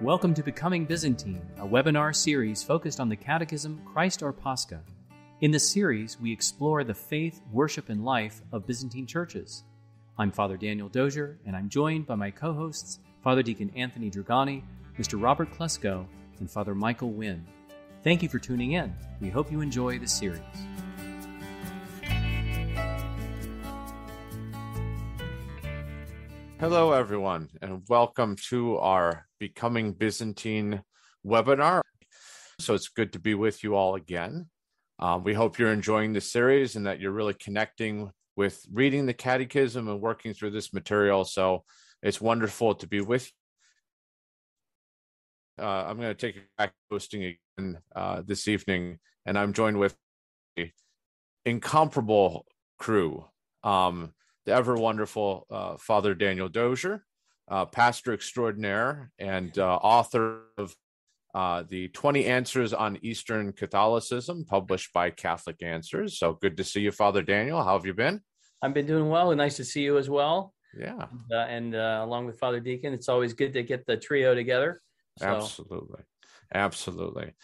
Welcome to Becoming Byzantine, a webinar series focused on the Catechism Christ Our Pascha. In this series, we explore the faith, worship, and life of Byzantine churches. I'm Father Daniel Dozier, and I'm joined by my co hosts, Father Deacon Anthony Dragani, Mr. Robert Klesko, and Father Michael Wynn. Thank you for tuning in. We hope you enjoy the series. Hello, everyone, and welcome to our Becoming Byzantine webinar. So it's good to be with you all again. Um, we hope you're enjoying the series and that you're really connecting with reading the Catechism and working through this material. So it's wonderful to be with you. Uh, I'm going to take back hosting again uh, this evening, and I'm joined with incomparable crew. Um, the ever wonderful uh, Father Daniel Dozier, uh, pastor extraordinaire and uh, author of uh, the 20 Answers on Eastern Catholicism, published by Catholic Answers. So good to see you, Father Daniel. How have you been? I've been doing well. And nice to see you as well. Yeah. Uh, and uh, along with Father Deacon, it's always good to get the trio together. So. Absolutely. Absolutely.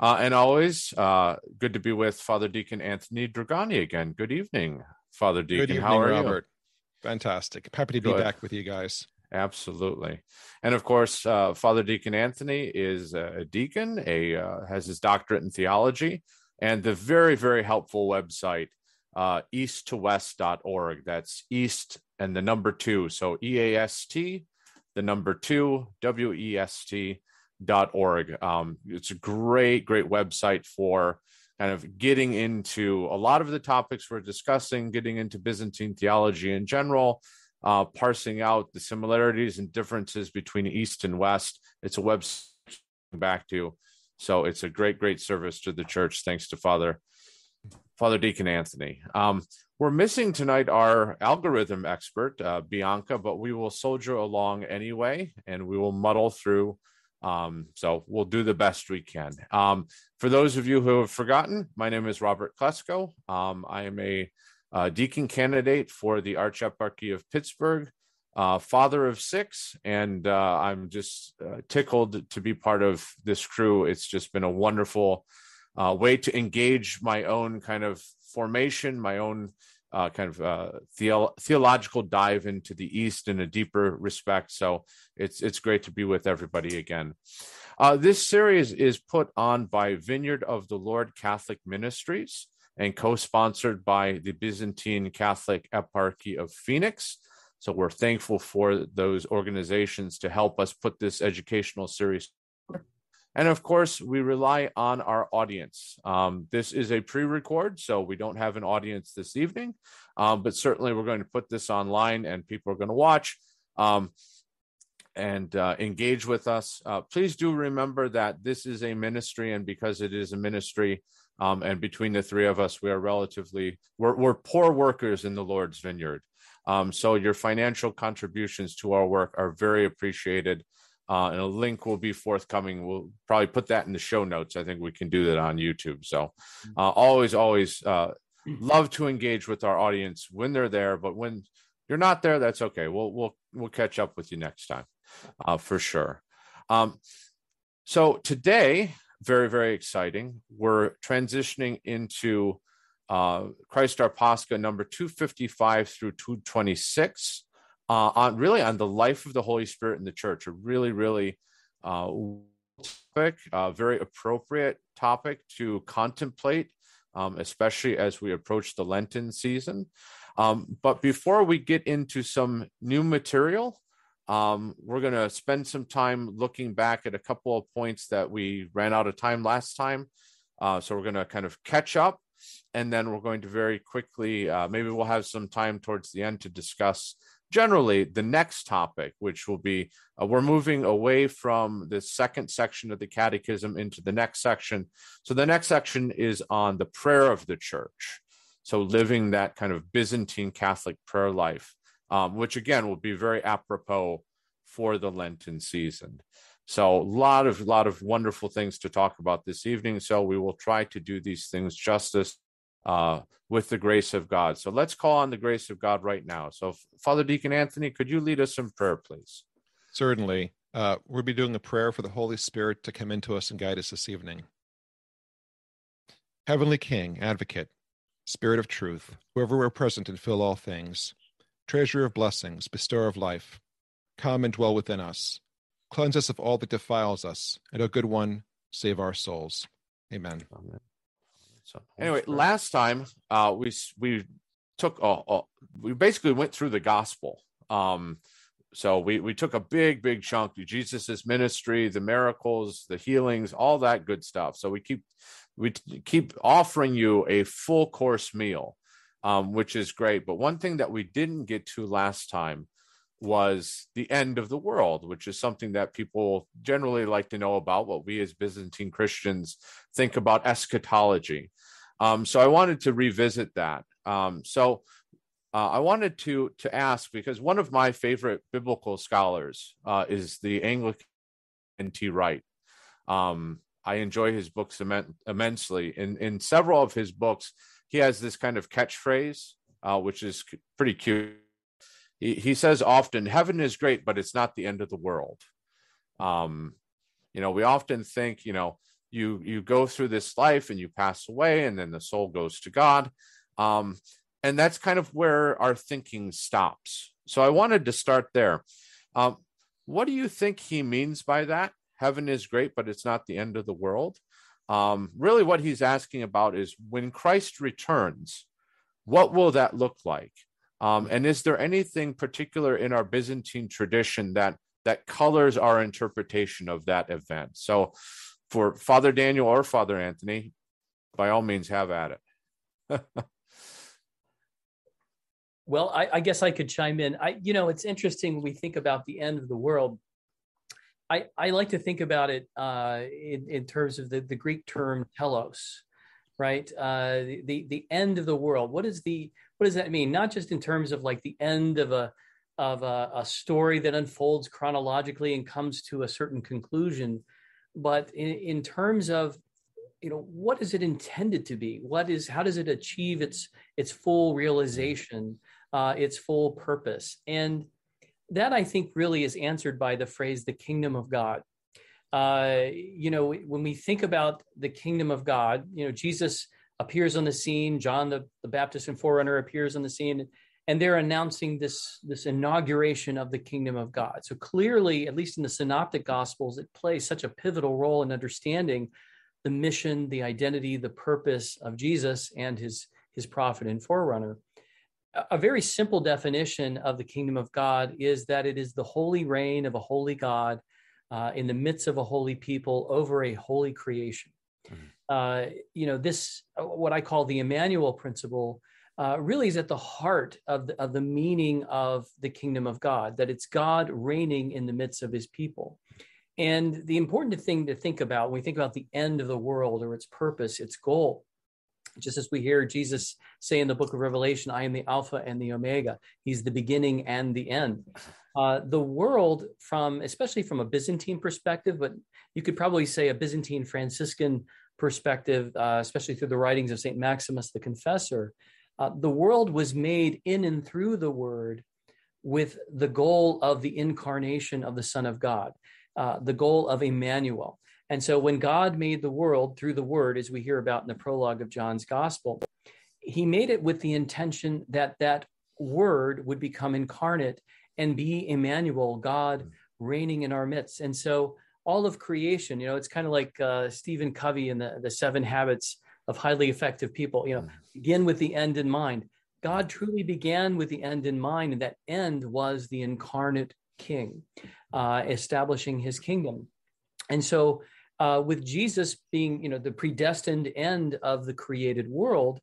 and always good to be with Father Deacon Anthony Dragani again. Good evening. Father Deacon. Evening, How are Robert. you? Fantastic. Happy to be Good. back with you guys. Absolutely, and of course, uh, Father Deacon Anthony is a deacon. A uh, has his doctorate in theology, and the very very helpful website uh, east2west.org. That's east and the number two, so E A S T, the number two W E S T dot org. Um, it's a great great website for kind of getting into a lot of the topics we're discussing, getting into Byzantine theology in general, uh, parsing out the similarities and differences between East and West. It's a website back to. So it's a great, great service to the church. Thanks to Father Father Deacon Anthony. Um, we're missing tonight our algorithm expert, uh, Bianca, but we will soldier along anyway, and we will muddle through um, so we'll do the best we can. Um, for those of you who have forgotten, my name is Robert Klesko. Um, I am a uh, deacon candidate for the Archieparchy of Pittsburgh, uh, father of six, and uh, I'm just uh, tickled to be part of this crew. It's just been a wonderful uh, way to engage my own kind of formation, my own uh, kind of uh, theo- theological dive into the East in a deeper respect. So it's it's great to be with everybody again. Uh, this series is put on by Vineyard of the Lord Catholic Ministries and co-sponsored by the Byzantine Catholic Eparchy of Phoenix. So we're thankful for those organizations to help us put this educational series and of course, we rely on our audience. Um, this is a pre record, so we don't have an audience this evening, um, but certainly we're going to put this online and people are going to watch um, and uh, engage with us. Uh, please do remember that this is a ministry, and because it is a ministry, um, and between the three of us, we are relatively, we're, we're poor workers in the Lord's vineyard. Um, so your financial contributions to our work are very appreciated uh, and a link will be forthcoming. We'll probably put that in the show notes. I think we can do that on YouTube. So, uh, always, always uh, love to engage with our audience when they're there. But when you're not there, that's okay. We'll we'll we'll catch up with you next time, uh, for sure. Um, so today, very very exciting. We're transitioning into uh, Christ Our Pascha number two fifty five through two twenty six uh, on really on the life of the Holy Spirit in the church. A really, really uh, topic, uh, very appropriate topic to contemplate, um, especially as we approach the Lenten season. Um, but before we get into some new material, um, we're going to spend some time looking back at a couple of points that we ran out of time last time. Uh, so we're going to kind of catch up and then we're going to very quickly, uh, maybe we'll have some time towards the end to discuss generally the next topic which will be uh, we're moving away from the second section of the catechism into the next section. So the next section is on the prayer of the church. So living that kind of byzantine catholic prayer life um, which again will be very apropos for the lenten season. So a lot of lot of wonderful things to talk about this evening. So we will try to do these things justice uh, with the grace of God. So let's call on the grace of God right now. So, Father Deacon Anthony, could you lead us in prayer, please? Certainly. Uh, we'll be doing a prayer for the Holy Spirit to come into us and guide us this evening. Heavenly King, Advocate, Spirit of truth, who everywhere present and fill all things, treasure of blessings, bestower of life, come and dwell within us. Cleanse us of all that defiles us, and, O good one, save our souls. Amen. Amen. So anyway, last time uh, we we took uh, uh, we basically went through the gospel. Um, so we we took a big big chunk of Jesus's ministry, the miracles, the healings, all that good stuff. So we keep we keep offering you a full course meal, um, which is great. But one thing that we didn't get to last time was the end of the world, which is something that people generally like to know about. What we as Byzantine Christians think about eschatology. Um, so I wanted to revisit that. Um, so uh, I wanted to to ask because one of my favorite biblical scholars uh, is the Anglican N.T. Wright. Um, I enjoy his books imm- immensely. In in several of his books, he has this kind of catchphrase, uh, which is pretty cute. He, he says often, "Heaven is great, but it's not the end of the world." Um, you know, we often think, you know, you you go through this life and you pass away, and then the soul goes to God. Um, and that's kind of where our thinking stops. So I wanted to start there. Um, what do you think he means by that? Heaven is great, but it's not the end of the world. Um, really, what he's asking about is when Christ returns, what will that look like? Um, and is there anything particular in our Byzantine tradition that that colors our interpretation of that event? So, for Father Daniel or Father Anthony, by all means, have at it. Well, I, I, guess I could chime in. I, you know, it's interesting when we think about the end of the world. I, I like to think about it uh, in, in terms of the, the Greek term telos, right? Uh, the the end of the world. What is the what does that mean? Not just in terms of like the end of a of a, a story that unfolds chronologically and comes to a certain conclusion, but in, in terms of you know what is it intended to be? What is how does it achieve its its full realization uh, its full purpose? And that i think really is answered by the phrase the kingdom of god. Uh, you know when we think about the kingdom of god you know jesus appears on the scene john the, the baptist and forerunner appears on the scene and they're announcing this this inauguration of the kingdom of god so clearly at least in the synoptic gospels it plays such a pivotal role in understanding the mission, the identity, the purpose of Jesus and his, his prophet and forerunner. A very simple definition of the kingdom of God is that it is the holy reign of a holy God uh, in the midst of a holy people over a holy creation. Mm-hmm. Uh, you know, this, uh, what I call the Emmanuel principle, uh, really is at the heart of the, of the meaning of the kingdom of God, that it's God reigning in the midst of his people. And the important thing to think about when we think about the end of the world or its purpose, its goal, just as we hear Jesus say in the book of Revelation, I am the Alpha and the Omega. He's the beginning and the end. Uh, the world, from especially from a Byzantine perspective, but you could probably say a Byzantine Franciscan perspective, uh, especially through the writings of St. Maximus the Confessor, uh, the world was made in and through the Word with the goal of the incarnation of the Son of God uh, the goal of Emmanuel. And so when God made the world through the word, as we hear about in the prologue of John's gospel, he made it with the intention that that word would become incarnate and be Emmanuel, God reigning in our midst. And so all of creation, you know, it's kind of like uh, Stephen Covey in the, the seven habits of highly effective people, you know, begin with the end in mind. God truly began with the end in mind, and that end was the incarnate king uh, establishing his kingdom. And so, uh, with Jesus being, you know, the predestined end of the created world,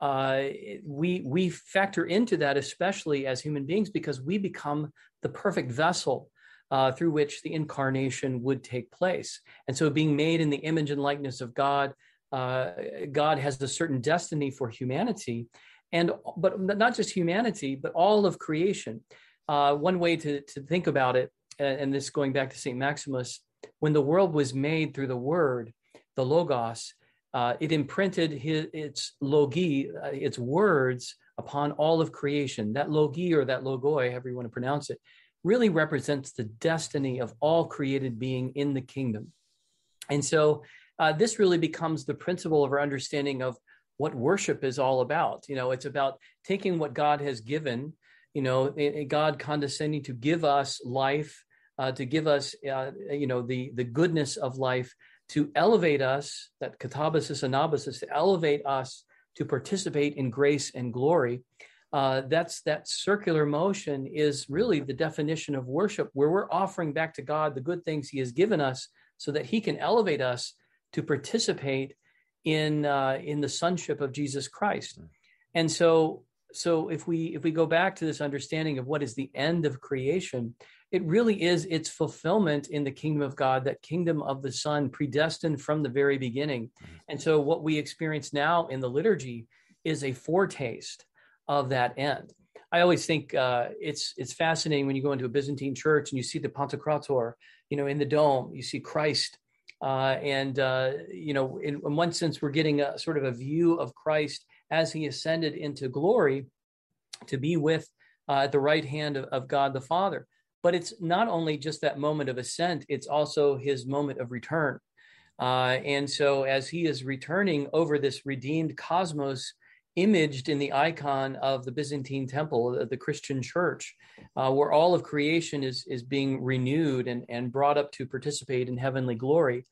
uh, we we factor into that, especially as human beings, because we become the perfect vessel uh, through which the incarnation would take place. And so, being made in the image and likeness of God, uh, God has a certain destiny for humanity, and but not just humanity, but all of creation. Uh, one way to to think about it and this going back to St. Maximus, when the world was made through the word, the Logos, uh, it imprinted his, its logi, uh, its words upon all of creation. That logi or that logoi, however you want to pronounce it, really represents the destiny of all created being in the kingdom. And so uh, this really becomes the principle of our understanding of what worship is all about. You know, it's about taking what God has given, you know, God condescending to give us life, uh, to give us, uh, you know, the the goodness of life, to elevate us, that katabasis anabasis, to elevate us to participate in grace and glory. Uh, that's that circular motion is really the definition of worship, where we're offering back to God the good things He has given us, so that He can elevate us to participate in uh, in the sonship of Jesus Christ. Hmm. And so, so if we if we go back to this understanding of what is the end of creation, it really is its fulfillment in the kingdom of God, that kingdom of the Son, predestined from the very beginning. Hmm. And so, what we experience now in the liturgy is a foretaste of that end. I always think uh, it's it's fascinating when you go into a Byzantine church and you see the Pantocrator, you know, in the dome. You see Christ, uh, and uh, you know, in, in, one sense, we're getting a sort of a view of Christ as he ascended into glory to be with uh, at the right hand of, of God the Father. But it's not only just that moment of ascent; it's also his moment of return. Uh, and so, as he is returning over this redeemed cosmos imaged in the icon of the Byzantine temple, the Christian church, uh, where all of creation is, is being renewed and, and brought up to participate in heavenly glory.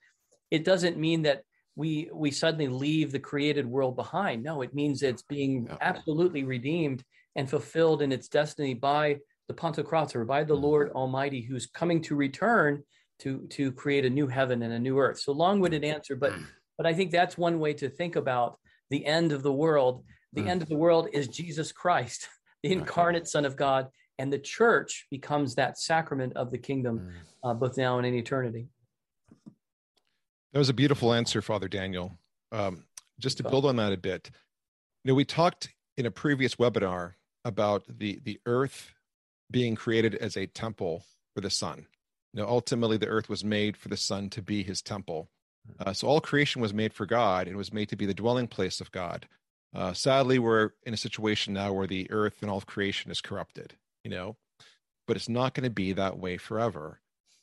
It doesn't mean that we, we suddenly leave the created world behind. No, it means it's being absolutely redeemed and fulfilled in its destiny by the Pantocrator, by the mm-hmm. Lord Almighty, who's coming to return to, to create a new heaven and a new earth. So long-winded answer, but mm. but I think that's one way to think about the end of the world. The mm. end of the world is Jesus Christ, the incarnate Son of God, and the church becomes that sacrament of the kingdom, mm. uh, both now and in eternity. That was a beautiful answer, Father Daniel. Um, just to build on that a bit, you know, we talked in a previous webinar about the the earth being created as a temple for the Son. You know, ultimately, the earth was made for the Son to be His temple. Uh, so all creation was made for God and was made to be the dwelling place of God. Uh, sadly, we're in a situation now where the earth and all of creation is corrupted, you know, but it's not going to be that way forever.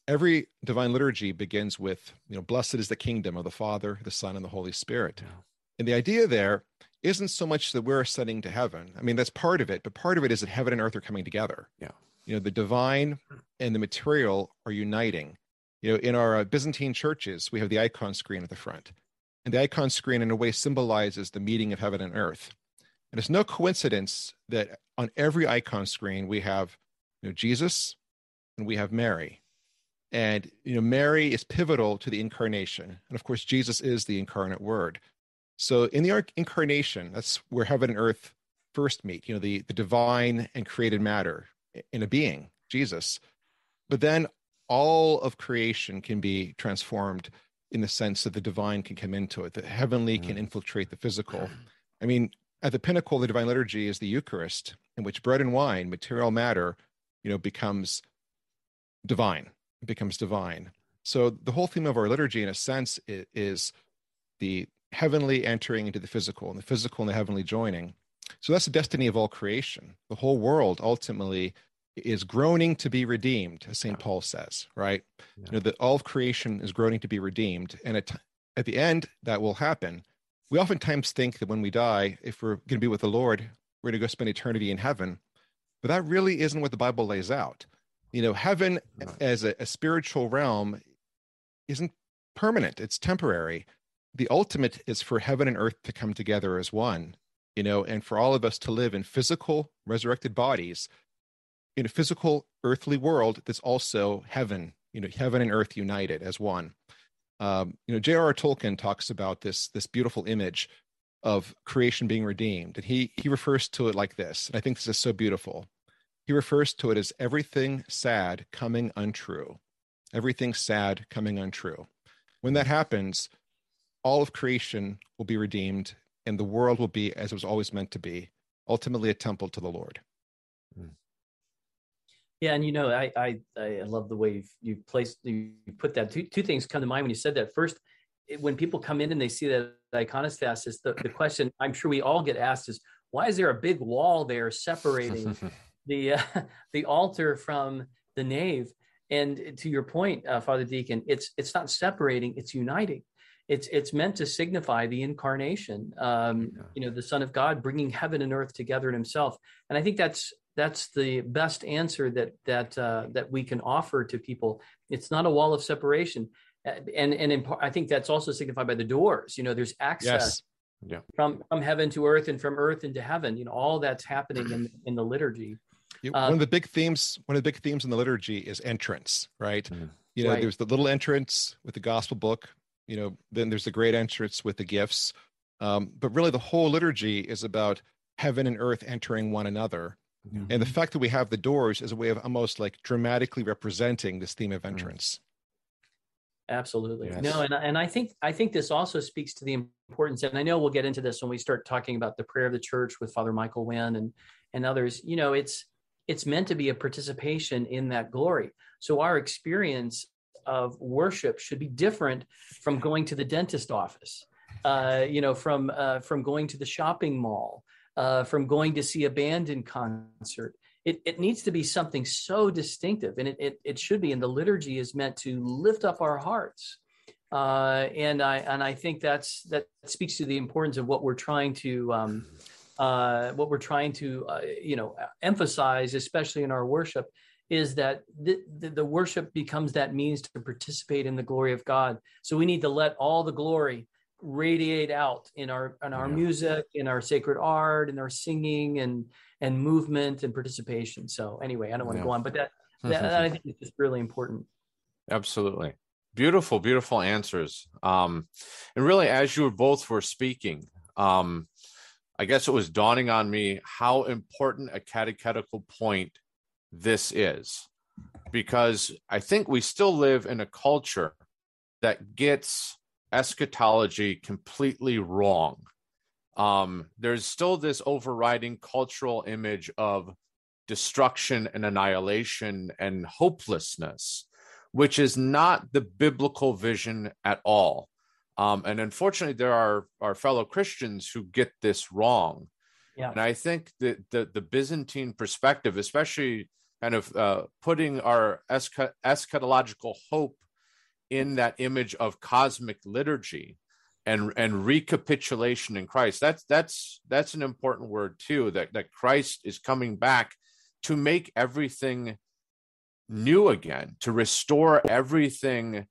Every divine liturgy begins with, you know, blessed is the kingdom of the Father, the Son, and the Holy Spirit. Yeah. And the idea there isn't so much that we're ascending to heaven. I mean, that's part of it, but part of it is that heaven and earth are coming together. Yeah. You know, the divine and the material are uniting. You know, in our uh, Byzantine churches, we have the icon screen at the front. And the icon screen, in a way, symbolizes the meeting of heaven and earth. And it's no coincidence that on every icon screen, we have you know, Jesus and we have Mary. And you know, Mary is pivotal to the incarnation. And of course, Jesus is the incarnate word. So in the incarnation, that's where heaven and earth first meet, you know, the, the divine and created matter in a being, Jesus. But then all of creation can be transformed in the sense that the divine can come into it, the heavenly can mm-hmm. infiltrate the physical. I mean, at the pinnacle of the divine liturgy is the Eucharist, in which bread and wine, material matter, you know, becomes divine, it becomes divine. So the whole theme of our liturgy, in a sense, is the heavenly entering into the physical and the physical and the heavenly joining. So that's the destiny of all creation. The whole world ultimately is groaning to be redeemed, as St. Paul says, right? Yeah. You know, that all of creation is groaning to be redeemed. And at, at the end, that will happen. We oftentimes think that when we die, if we're going to be with the Lord, we're going to go spend eternity in heaven. But that really isn't what the Bible lays out. You know, heaven as a, a spiritual realm isn't permanent, it's temporary. The ultimate is for heaven and earth to come together as one, you know, and for all of us to live in physical, resurrected bodies in a physical earthly world that's also heaven you know heaven and earth united as one. Um, you know j.r.r tolkien talks about this this beautiful image of creation being redeemed and he he refers to it like this and i think this is so beautiful. He refers to it as everything sad coming untrue everything sad coming untrue. When that happens all of creation will be redeemed and the world will be as it was always meant to be ultimately a temple to the lord. Yeah, and you know, I I, I love the way you've, you've placed you put that. Two two things come to mind when you said that. First, when people come in and they see that iconostasis, the, the question I'm sure we all get asked is, why is there a big wall there separating the uh, the altar from the nave. And to your point, uh, Father Deacon, it's it's not separating; it's uniting. It's it's meant to signify the incarnation. Um, yeah. You know, the Son of God bringing heaven and earth together in Himself. And I think that's that's the best answer that that uh, that we can offer to people. It's not a wall of separation, and and in, I think that's also signified by the doors. You know, there's access. Yes. Yeah. From from heaven to earth and from earth into heaven, you know, all that's happening in in the liturgy. one of the big themes, one of the big themes in the liturgy is entrance, right? Mm. You know, right. there's the little entrance with the gospel book. You know, then there's the great entrance with the gifts. Um, but really, the whole liturgy is about heaven and earth entering one another Mm-hmm. And the fact that we have the doors is a way of almost like dramatically representing this theme of mm. entrance. Absolutely. Yes. No, and and I think I think this also speaks to the importance, and I know we'll get into this when we start talking about the prayer of the church with Father Michael Wynn and and others. You know, it's it's meant to be a participation in that glory. So our experience of worship should be different from going to the dentist office, uh, you know, from uh, from going to the shopping mall, uh, from going to see a band in concert. It, it needs to be something so distinctive, and it, it, it should be. And the liturgy is meant to lift up our hearts. Uh, and I and I think that's that speaks to the importance of what we're trying to um, uh, what we're trying to uh, you know emphasize, especially in our worship, is that the, the, the, worship becomes that means to participate in the glory of God. So we need to let all the glory radiate out in our in our yeah. music in our sacred art in our singing and and movement and participation. So anyway i don't want to yeah. go on but that, that, that i think is just really important. Absolutely. Beautiful beautiful answers. Um and really as you both were speaking um i guess it was dawning on me how important a catechetical point this is. Because i think we still live in a culture that gets eschatology completely wrong. Um, there's still this overriding cultural image of destruction and annihilation and hopelessness, which is not the biblical vision at all. Um, and unfortunately, there are our fellow Christians who get this wrong. Yeah. And I think that the, the Byzantine perspective, especially kind of uh, putting our eschatological hope in that image of cosmic liturgy and and recapitulation in Christ. That's that's that's an important word too. That that Christ is coming back to make everything new again, to restore everything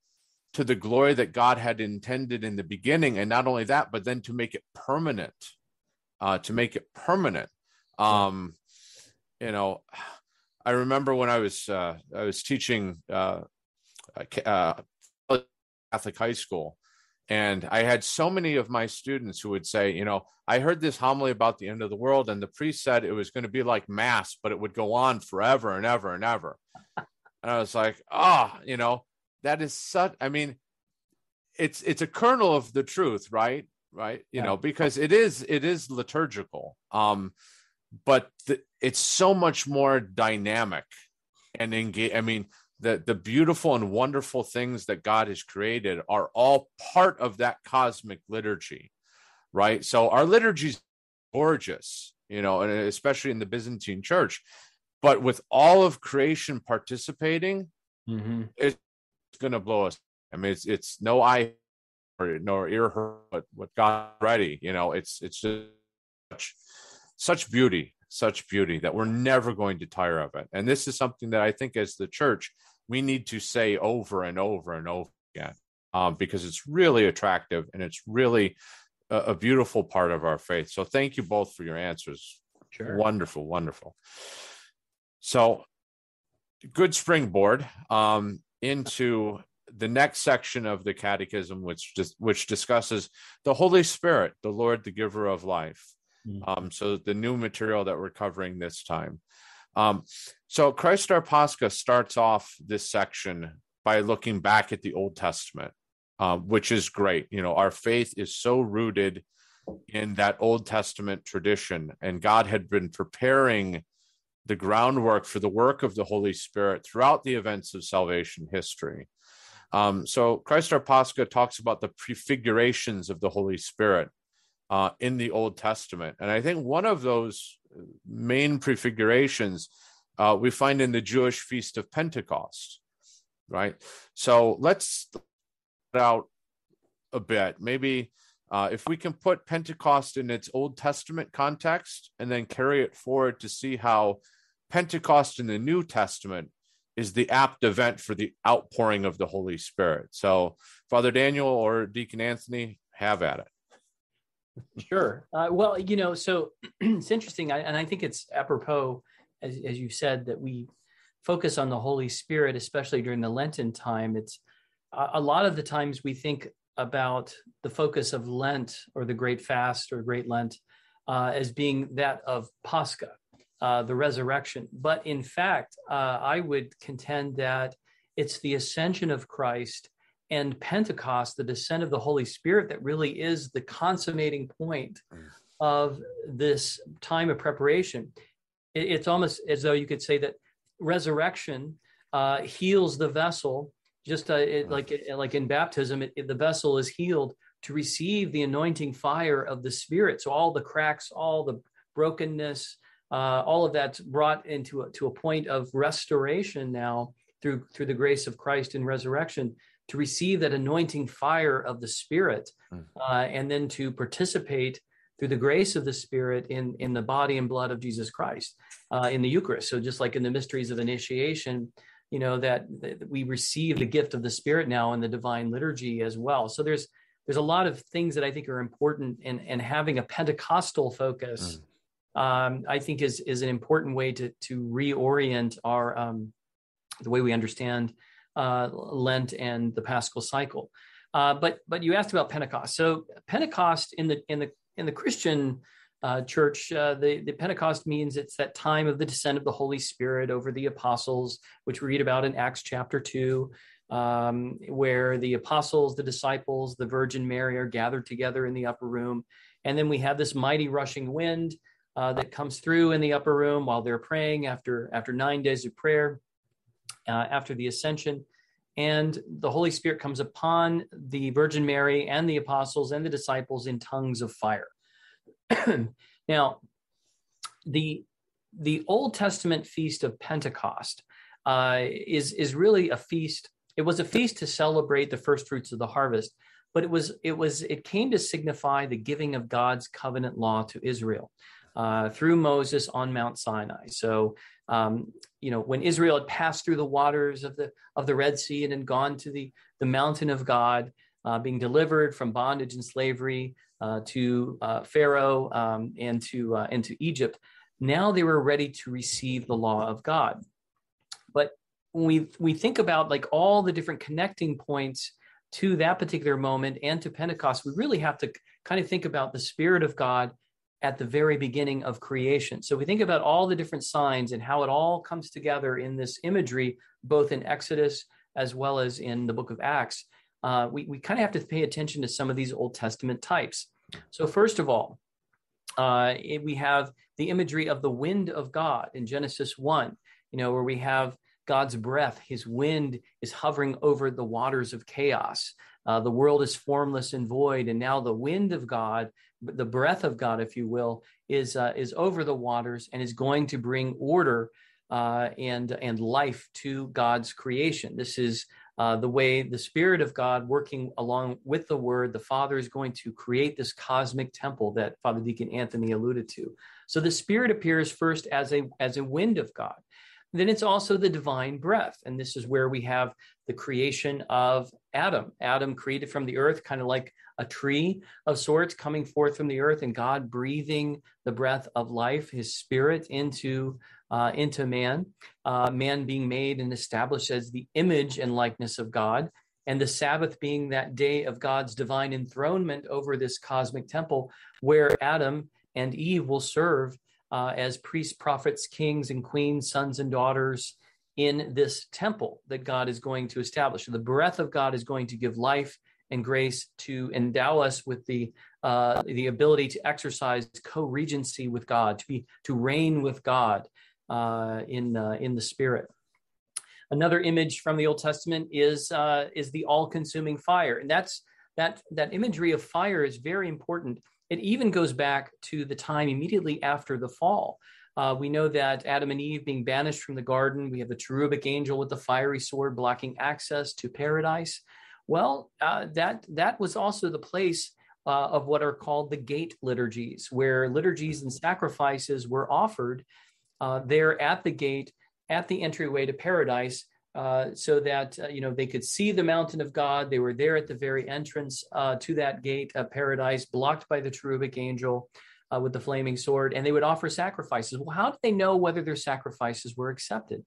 to the glory that God had intended in the beginning, and not only that, but then to make it permanent. Uh, to make it permanent. Um, you know, I remember when I was uh, I was teaching uh, uh, Catholic high school. And I had so many of my students who would say, you know, I heard this homily about the end of the world, and the priest said it was going to be like mass, but it would go on forever and ever and ever. and I was like, ah, oh, you know, that is such. I mean, it's it's a kernel of the truth, right? Right? You yeah. know, because it is it is liturgical, um, but the, it's so much more dynamic and engage. I mean, the the beautiful and wonderful things that God has created are all part of that cosmic liturgy, right? So our liturgy is gorgeous, you know, and especially in the Byzantine Church, but with all of creation participating, mm-hmm. it's going to blow us. I mean, it's it's no eye or no ear hurt, but what God ready, you know, it's it's just such, such beauty such beauty that we're never going to tire of it. And this is something that I think as the church, we need to say over and over and over again um, because it's really attractive and it's really a, a, beautiful part of our faith. So thank you both for your answers. Sure. Wonderful, wonderful. So, good springboard um, into the next section of the catechism which just which discusses the holy spirit the lord the giver of life. Um, so the new material that we're covering this time. Um, so Christ our Pascha starts off this section by looking back at the Old Testament, uh, which is great. You know, our faith is so rooted in that Old Testament tradition, and God had been preparing the groundwork for the work of the Holy Spirit throughout the events of salvation history. Um, so Christ our Pascha talks about the prefigurations of the Holy Spirit uh, in the Old Testament. And I think one of those main prefigurations uh, we find in the Jewish feast of Pentecost, right? So let's out a bit. Maybe uh, if we can put Pentecost in its Old Testament context and then carry it forward to see how Pentecost in the New Testament is the apt event for the outpouring of the Holy Spirit. So, Father Daniel or Deacon Anthony, have at it. Sure. Uh, well, you know, so it's interesting, I, and I think it's apropos, as, as you said, that we focus on the Holy Spirit, especially during the Lenten time. It's a, lot of the times we think about the focus of Lent or the Great Fast or Great Lent uh, as being that of Pascha, uh, the resurrection. But in fact, uh, I would contend that it's the ascension of Christ and Pentecost, the descent of the Holy Spirit, that really is the consummating point mm. of this time of preparation. It, it's almost as though you could say that resurrection uh, heals the vessel, just uh, it, like like in baptism, it, the vessel is healed to receive the anointing fire of the Spirit. So all the cracks, all the brokenness, uh, all of that's brought into a, to a point of restoration now through through the grace of Christ in resurrection to receive that anointing fire of the Spirit, mm. uh, and then to participate through the grace of the Spirit in in the body and blood of Jesus Christ uh, in the Eucharist. So just like in the mysteries of initiation, you know that, that we receive the gift of the Spirit now in the divine liturgy as well. So there's there's a lot of things that I think are important, and and having a Pentecostal focus. Mm. Um, I think is is an important way to to reorient our um, the way we understand uh, Lent and the Paschal cycle. Uh, but but you asked about Pentecost. So Pentecost in the in the in the Christian uh, church, uh, the the Pentecost means it's that time of the descent of the Holy Spirit over the apostles, which we read about in Acts chapter two, um, where the apostles, the disciples, the Virgin Mary are gathered together in the upper room, and then we have this mighty rushing wind. Uh, that comes through in the upper room while they're praying after after nine days of prayer uh, after the ascension. And the Holy Spirit comes upon the Virgin Mary and the apostles and the disciples in tongues of fire. now, the the Old Testament feast of Pentecost uh, is is really a feast. It was a feast to celebrate the first fruits of the harvest, but it was it was it came to signify the giving of God's covenant law to Israel uh, through Moses on Mount Sinai. So um, you know, when Israel had passed through the waters of the of the Red Sea and had gone to the the mountain of God, uh, being delivered from bondage and slavery uh, to uh, Pharaoh um, and to uh, and to Egypt, now they were ready to receive the law of God. But when we we think about like all the different connecting points to that particular moment and to Pentecost, we really have to kind of think about the Spirit of God at the very beginning of creation. So we think about all the different signs and how it all comes together in this imagery, both in Exodus as well as in the book of Acts. Uh, we, we kind of have to pay attention to some of these Old Testament types. So, first of all, uh, we have the imagery of the wind of God in Genesis 1, you know, where we have God's breath, his wind is hovering over the waters of chaos. Uh, the world is formless and void, and now the wind of God the breath of God, if you will, is uh, is over the waters and is going to bring order uh, and and life to God's creation. This is uh, the way the Spirit of God, working along with the Word, the Father is going to create this cosmic temple that Father Deacon Anthony alluded to. So the Spirit appears first as a as a wind of God. Then it's also the divine breath, and this is where we have the creation of Adam. Adam created from the earth, kind of like a tree of sorts coming forth from the earth and God breathing the breath of life, his spirit into uh, into man, uh, man being made and established as the image and likeness of God, and the Sabbath being that day of God's divine enthronement over this cosmic temple where Adam and Eve will serve uh, as priests, prophets, kings, and queens, sons and daughters in this temple that God is going to establish. The breath of God is going to give life and grace to endow us with the uh, the ability to exercise co-regency with God, to be to reign with God uh, in uh, in the Spirit. Another image from the Old Testament is uh, is the all-consuming fire, and that's that that imagery of fire is very important. It even goes back to the time immediately after the fall. Uh, we know that Adam and Eve being banished from the garden, we have the cherubic angel with the fiery sword blocking access to paradise. Well, uh, that that was also the place uh, of what are called the gate liturgies, where liturgies and sacrifices were offered uh, there at the gate, at the entryway to paradise, uh, so that uh, you know they could see the mountain of God. They were there at the very entrance uh, to that gate of paradise, blocked by the cherubic angel uh, with the flaming sword, and they would offer sacrifices. Well, how did they know whether their sacrifices were accepted?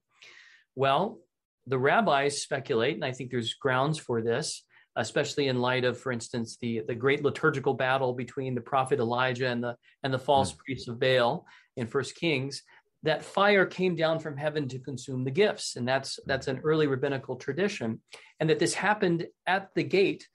Well, the rabbis speculate, and I think there's grounds for this, especially in light of, for instance, the the great liturgical battle between the prophet Elijah and the and the false mm. priests of Baal in First Kings that fire came down from heaven to consume the gifts and that's that's an early rabbinical tradition and that this happened at the gate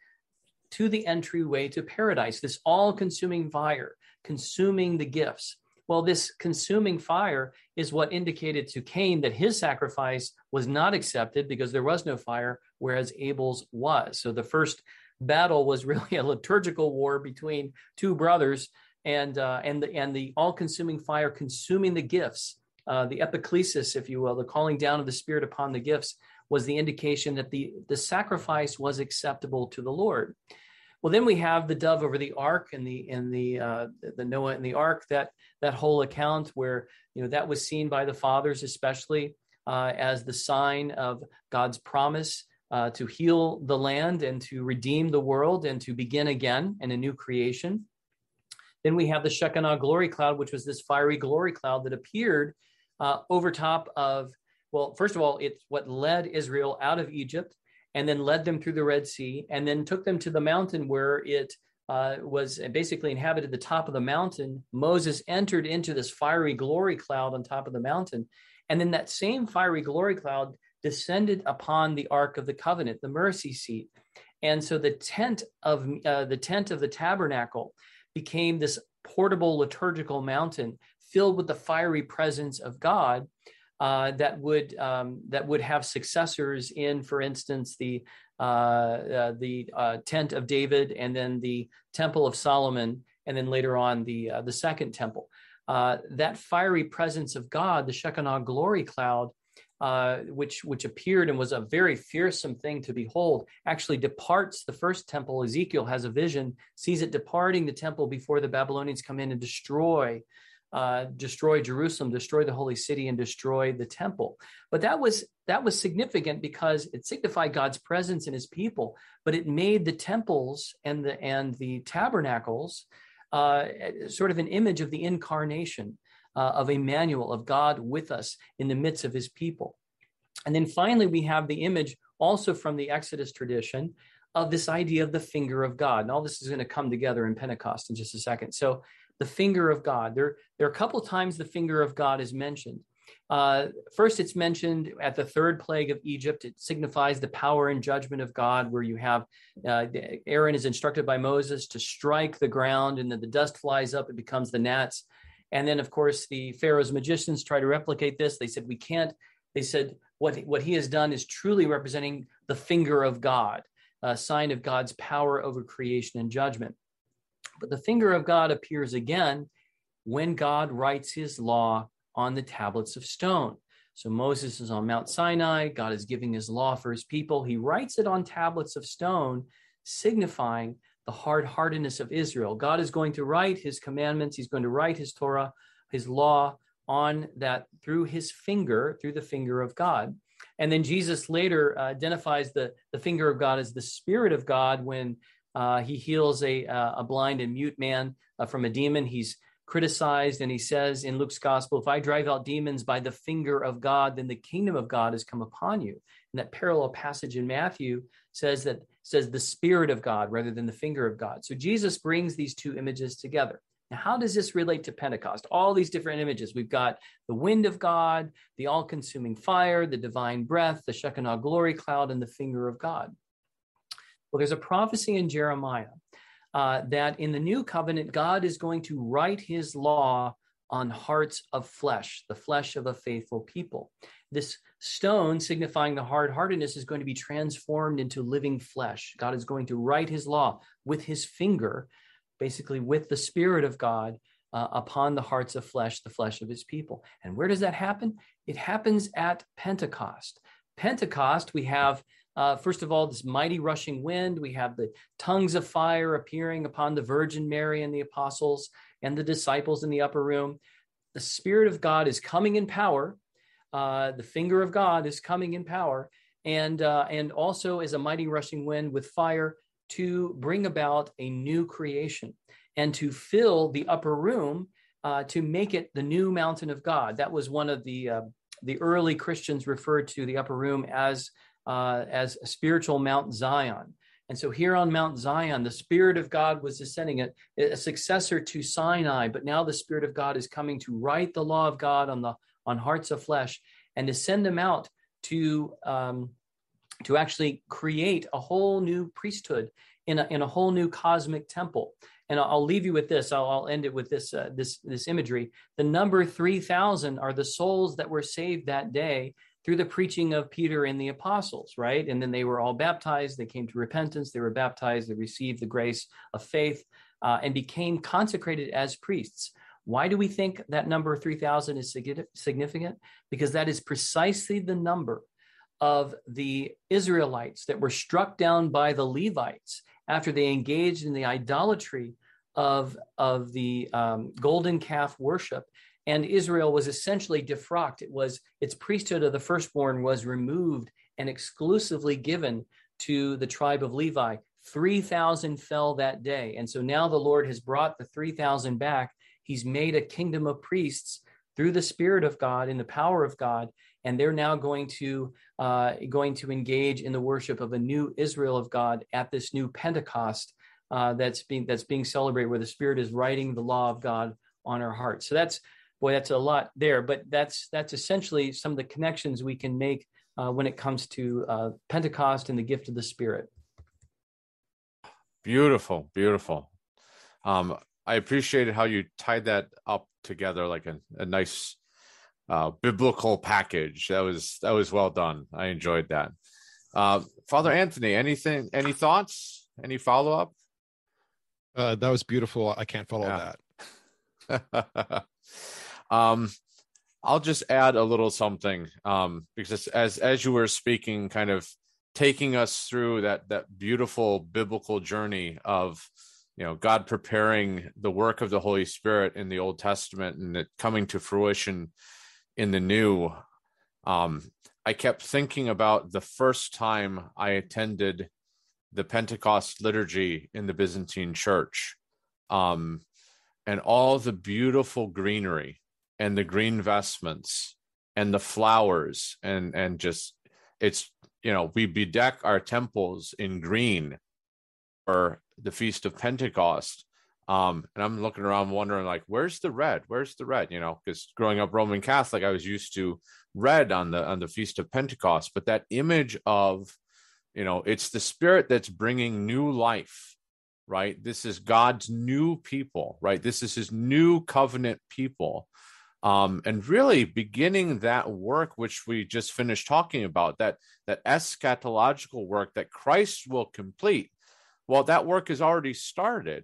to the entryway to paradise this all consuming fire consuming the gifts well this consuming fire is what indicated to Cain that his sacrifice was not accepted because there was no fire whereas Abel's was so the first battle was really a liturgical war between two brothers and uh, and the and the all-consuming fire consuming the gifts, uh, the epiclesis, if you will, the calling down of the Spirit upon the gifts, was the indication that the the sacrifice was acceptable to the Lord. Well, then we have the dove over the ark and the in the uh, the Noah and the ark that that whole account where you know that was seen by the fathers especially uh, as the sign of God's promise. Uh, to heal the land and to redeem the world and to begin again in a new creation. Then we have the Shekinah glory cloud, which was this fiery glory cloud that appeared uh, over top of, well, first of all, it's what led Israel out of Egypt and then led them through the Red Sea and then took them to the mountain where it uh, was basically inhabited the top of the mountain. Moses entered into this fiery glory cloud on top of the mountain. And then that same fiery glory cloud descended upon the Ark of the Covenant, the mercy seat. And so the tent of uh, the tent of the tabernacle became this portable liturgical mountain filled with the fiery presence of God uh, that would um, that would have successors in, for instance, the uh, uh, the uh, tent of David, and then the temple of Solomon, and then later on the the second temple. That fiery presence of God, the Shekinah glory cloud, uh, which which appeared and was a very fearsome thing to behold, actually departs the first temple. Ezekiel has a vision, sees it departing the temple before the Babylonians come in and destroy. Uh, destroy Jerusalem, destroy the holy city, and destroy the temple. But that was that was significant because it signified God's presence in His people. But it made the temples and the and the tabernacles uh, sort of an image of the incarnation uh, of Emmanuel, of God with us in the midst of his people. And then finally, we have the image also from the Exodus tradition of this idea of the finger of God. And all this is going to come together in Pentecost in just a second. So, the finger of God. There, there are a couple times the finger of God is mentioned. Uh, first, it's mentioned at the third plague of Egypt. It signifies the power and judgment of God, where you have uh, Aaron is instructed by Moses to strike the ground, and then the dust flies up. It becomes the gnats. And then, of course, the Pharaoh's magicians try to replicate this. They said, We can't. They said, What, what he has done is truly representing the finger of God, a sign of God's power over creation and judgment. But the finger of God appears again when God writes his law on the tablets of stone. So Moses is on Mount Sinai. God is giving his law for his people. He writes it on tablets of stone, signifying the hard heartedness of Israel. God is going to write his commandments, he's going to write his Torah, his law on that through his finger, through the finger of God. And then Jesus later uh, identifies the, the finger of God as the Spirit of God when uh, he heals a, uh, a blind and mute man uh, from a demon. He's criticized and he says in Luke's gospel, If I drive out demons by the finger of God, then the kingdom of God has come upon you. And that parallel passage in Matthew says that says the spirit of God rather than the finger of God. So Jesus brings these two images together. Now, how does this relate to Pentecost? All these different images. We've got the wind of God, the all consuming fire, the divine breath, the Shekinah glory cloud, and the finger of God. Well, there's a prophecy in Jeremiah uh, that in the new covenant, God is going to write his law on hearts of flesh, the flesh of a faithful people. This stone, signifying the hard heartedness, is going to be transformed into living flesh. God is going to write his law with his finger, basically with the Spirit of God, uh, upon the hearts of flesh, the flesh of his people. And where does that happen? It happens at Pentecost. Pentecost, we have, uh, first of all, this mighty rushing wind. We have the tongues of fire appearing upon the Virgin Mary and the apostles and the disciples in the upper room. The Spirit of God is coming in power. Uh, the finger of God is coming in power, and uh, and also as a mighty rushing wind with fire to bring about a new creation and to fill the upper room uh, to make it the new mountain of God. That was one of the uh, the early Christians referred to the upper room as uh, as a spiritual Mount Zion. And so here on Mount Zion, the Spirit of God was descending, a, a successor to Sinai, but now the Spirit of God is coming to write the law of God on the on hearts of flesh and to send them out to um, to actually create a whole new priesthood in a, in a whole new cosmic temple. And I'll, I'll leave you with this. I'll, I'll end it with this uh, this this imagery. The number three thousand are the souls that were saved that day through the preaching of Peter and the apostles, right? And then they were all baptized. They came to repentance. They were baptized. They received the grace of faith uh, and became consecrated as priests. Why do we think that number 3,000 is significant? Because that is precisely the number of the Israelites that were struck down by the Levites after they engaged in the idolatry of, of the um, golden calf worship. And Israel was essentially defrocked. It was its priesthood of the firstborn was removed and exclusively given to the tribe of Levi. 3,000 fell that day. And so now the Lord has brought the 3,000 back. He's made a kingdom of priests through the Spirit of God in the power of God and they're now going to uh, going to engage in the worship of a new Israel of God at this new Pentecost uh, that's being that's being celebrated, where the Spirit is writing the law of God on our hearts. So that's boy, that's a lot there, but that's that's essentially some of the connections we can make uh, when it comes to uh, Pentecost and the gift of the Spirit. Beautiful, beautiful. Um, I appreciated how you tied that up together like a, a nice uh, biblical package. That was that was well done. I enjoyed that. Uh, Father Anthony, anything, any thoughts, any follow up? Uh, that was beautiful. I can't follow yeah. that. um, I'll just add a little something um, because as as you were speaking, kind of taking us through that that beautiful biblical journey of you know God preparing the work of the Holy Spirit in the Old Testament and it coming to fruition in the new, um, I kept thinking about the first time I attended the Pentecost liturgy in the Byzantine church. Um, and all the beautiful greenery and the green vestments and the flowers and and just it's you know we bedeck our temples in green for the feast of pentecost um, and I'm looking around wondering, like, where's the red? Where's the red? You know, because growing up Roman Catholic, I was used to red on the on the Feast of Pentecost. But that image of, you know, it's the Spirit that's bringing new life, right? This is God's new people, right? This is His new covenant people, um, and really beginning that work which we just finished talking about that that eschatological work that Christ will complete. Well, that work has already started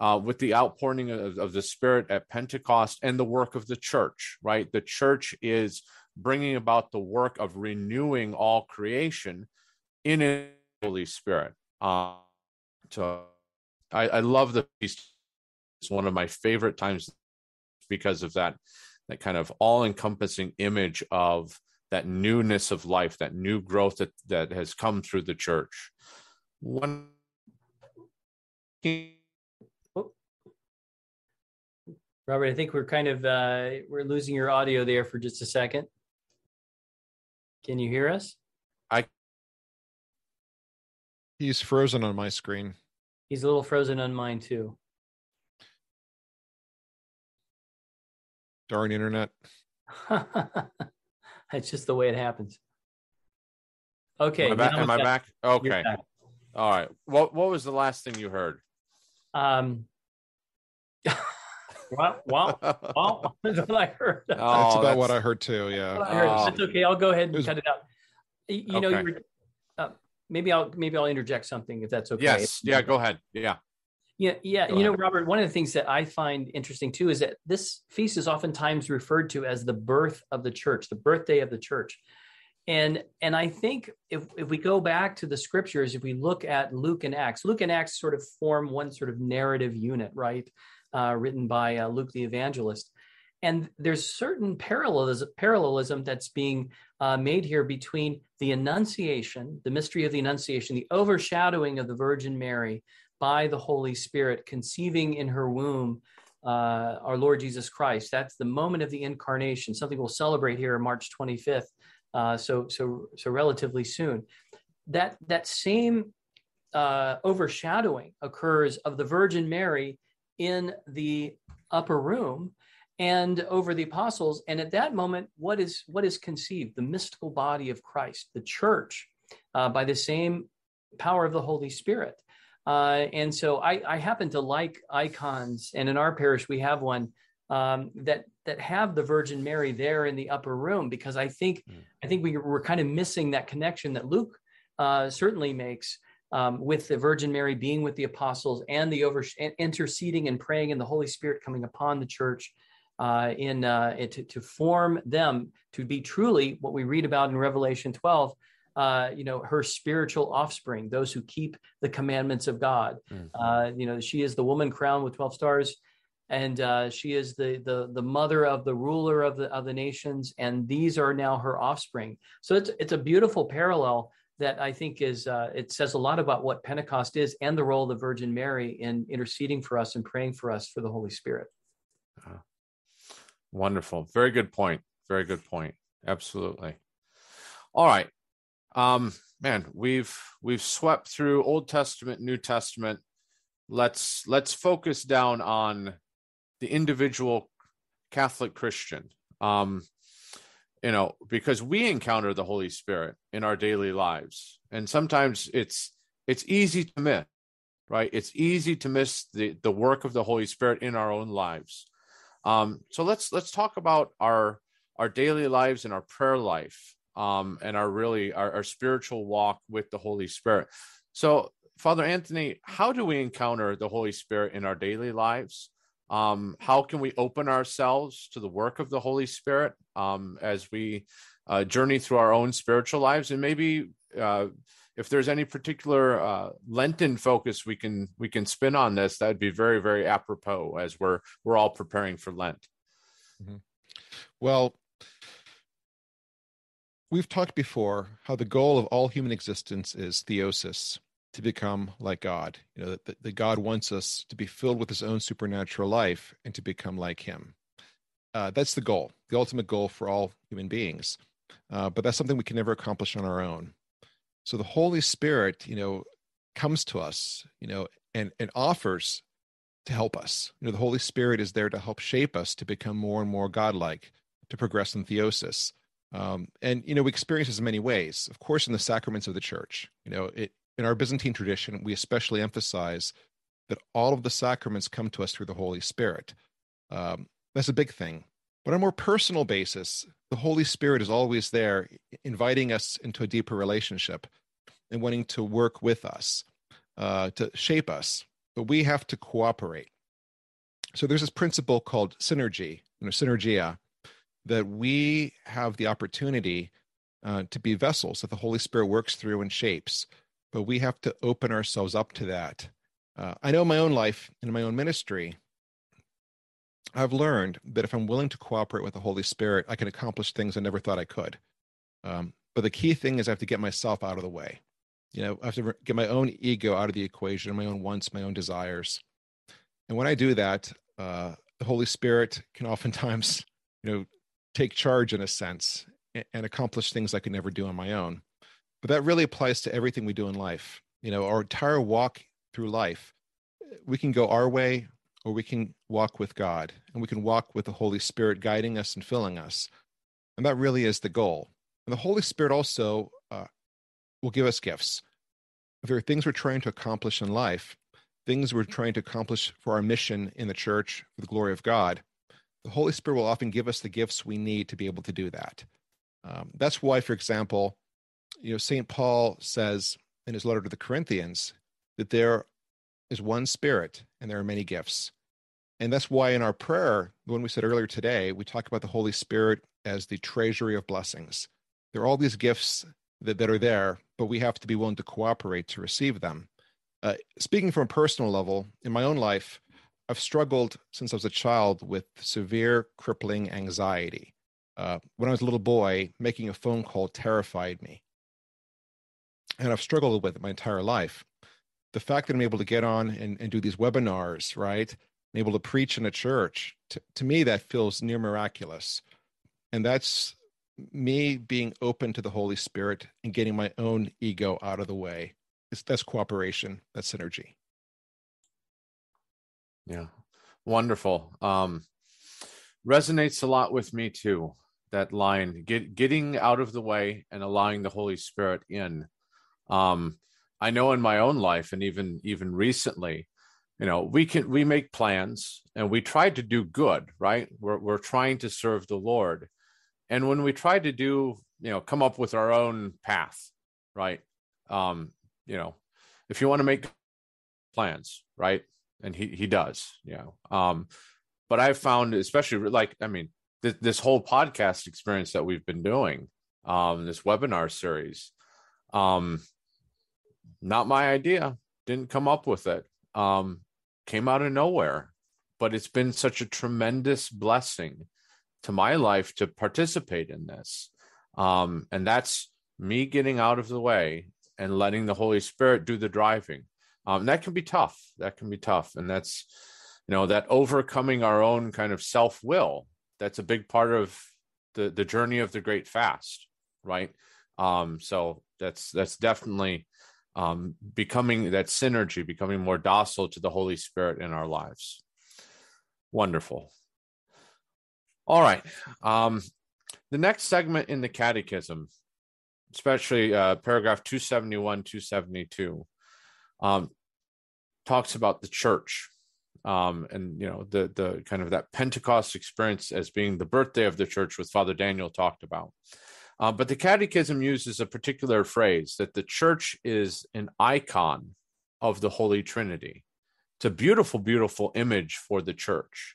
uh, with the outpouring of, of, the Spirit at Pentecost and the work of the church, right? The church is bringing about the work of renewing all creation in a Holy Spirit. Uh, so I, I love the feast. It's one of my favorite times because of that, that kind of all encompassing image of that newness of life, that new growth that, that has come through the church. One Robert, I think we're kind of uh, we're losing your audio there for just a second. Can you hear us? I. He's frozen on my screen. He's a little frozen on mine too. Darn internet. That's just the way it happens. Okay. Am I back? Am I back? Okay. Back. All right. What What was the last thing you heard? Um. Wow, wow, wow. That's what I heard. Oh, that's about that's... what I heard too. Yeah. I heard. Oh. That's okay. I'll go ahead and was... cut it out. You know, you uh, maybe I'll maybe I'll interject something if that's okay. Yes. Yeah. Go ahead. Yeah. Yeah, yeah. Go you ahead. know, Robert, one of the things that I find interesting too is that this feast is oftentimes referred to as the birth of the church, the birthday of the church. And and I think if if we go back to the scriptures, if we look at Luke and Acts, Luke and Acts sort of form one sort of narrative unit, right? Uh, written by uh, Luke the evangelist. And there's certain parallelism, parallelism that's being uh, made here between the Annunciation, the mystery of the Annunciation, the overshadowing of the Virgin Mary by the Holy Spirit, conceiving in her womb uh, our Lord Jesus Christ. That's the moment of the incarnation, something we'll celebrate here March 25th. Uh, so, so, so relatively soon. That that same uh, overshadowing occurs of the Virgin Mary in the upper room and over the apostles and at that moment what is what is conceived the mystical body of christ the church uh, by the same power of the holy spirit uh, and so I, I, happen to like icons and in our parish we have one um, that that have the virgin mary there in the upper room because i think mm. i think we, we're kind of missing that connection that luke uh, certainly makes um, with the Virgin Mary being with the apostles and the over interceding and praying and the Holy Spirit coming upon the church uh, in uh, to, to form them to be truly what we read about in Revelation 12. Uh, you know, her spiritual offspring, those who keep the commandments of God. Mm-hmm. you know, she is the woman crowned with 12 stars and uh, she is the, the the mother of the ruler of the of the nations, and these are now her offspring. So it's it's a beautiful parallel that I think is uh, it says a lot about what Pentecost is and the role of the Virgin Mary in interceding for us and praying for us for the Holy Spirit. Uh, Wonderful. Very good point. Very good point. Absolutely. All right. Um, man, we've we've swept through Old Testament, New Testament. Let's let's focus down on the individual Catholic Christian. Um, you know, because we encounter the Holy Spirit in our daily lives. And sometimes it's it's easy to miss, right? It's easy to miss the the work of the Holy Spirit in our own lives. Um, so let's let's talk about our our daily lives and our prayer life um, and our really our, our spiritual walk with the Holy Spirit. So, Father Anthony, how do we encounter the Holy Spirit in our daily lives? Um, how can we open ourselves to the work of the Holy Spirit um, as we uh, journey through our own spiritual lives, and maybe uh, if there's any particular uh, Lenten focus we can we can spin on this, that'd be very very apropos as we're we're all preparing for Lent. Mm-hmm. Well, we've talked before how the goal of all human existence is theosis, to become like God. You know that, that God wants us to be filled with His own supernatural life and to become like Him. Uh, that's the goal, the ultimate goal for all human beings. Uh, but that's something we can never accomplish on our own. So the Holy Spirit, you know, comes to us, you know, and and offers to help us. You know, the Holy Spirit is there to help shape us to become more and more godlike, to progress in theosis. Um, and you know, we experience this in many ways. Of course, in the sacraments of the church. You know, it in our Byzantine tradition, we especially emphasize that all of the sacraments come to us through the Holy Spirit. Um, that's a big thing. But on a more personal basis, the Holy Spirit is always there, inviting us into a deeper relationship and wanting to work with us, uh, to shape us. But we have to cooperate. So there's this principle called synergy, you know, synergia, that we have the opportunity uh, to be vessels that the Holy Spirit works through and shapes. But we have to open ourselves up to that. Uh, I know in my own life, in my own ministry, I've learned that if I'm willing to cooperate with the Holy Spirit, I can accomplish things I never thought I could. Um, but the key thing is I have to get myself out of the way. You know, I have to get my own ego out of the equation, my own wants, my own desires. And when I do that, uh, the Holy Spirit can oftentimes, you know, take charge in a sense and, accomplish things I could never do on my own. But that really applies to everything we do in life. You know, our entire walk through life, we can go our way or we can walk with God and we can walk with the Holy Spirit guiding us and filling us. And that really is the goal. And the Holy Spirit also uh, will give us gifts. If there are things we're trying to accomplish in life, things we're trying to accomplish for our mission in the church, for the glory of God, the Holy Spirit will often give us the gifts we need to be able to do that. Um, that's why, for example, you know, St. Paul says in his letter to the Corinthians that there is one spirit, and there are many gifts. And that's why in our prayer, when we said earlier today, we talk about the Holy Spirit as the treasury of blessings. There are all these gifts that, that are there, but we have to be willing to cooperate to receive them. Uh, speaking from a personal level, in my own life, I've struggled since I was a child with severe crippling anxiety. Uh, when I was a little boy, making a phone call terrified me. And I've struggled with it my entire life. The fact that I'm able to get on and, and do these webinars, right? I'm able to preach in a church, to, to me, that feels near miraculous. And that's me being open to the Holy Spirit and getting my own ego out of the way. It's, that's cooperation, that's synergy. Yeah. Wonderful. Um, resonates a lot with me too. That line, get, getting out of the way and allowing the Holy Spirit in. Um, I know in my own life, and even even recently, you know, we can we make plans and we try to do good, right? We're we're trying to serve the Lord, and when we try to do, you know, come up with our own path, right? Um, you know, if you want to make plans, right? And he he does, you know. Um, but I've found, especially like, I mean, th- this whole podcast experience that we've been doing, um, this webinar series, um, not my idea. Didn't come up with it. Um, came out of nowhere, but it's been such a tremendous blessing to my life to participate in this. Um, and that's me getting out of the way and letting the Holy Spirit do the driving um, that can be tough. That can be tough. And that's you know that overcoming our own kind of self-will that's a big part of the the journey of the great fast right? Um so that's that's definitely um becoming that synergy becoming more docile to the holy spirit in our lives. Wonderful. All right. Um the next segment in the catechism especially uh paragraph 271 272 um, talks about the church um, and you know the the kind of that Pentecost experience as being the birthday of the church, with Father Daniel talked about. Uh, but the Catechism uses a particular phrase that the church is an icon of the Holy Trinity. It's a beautiful, beautiful image for the church,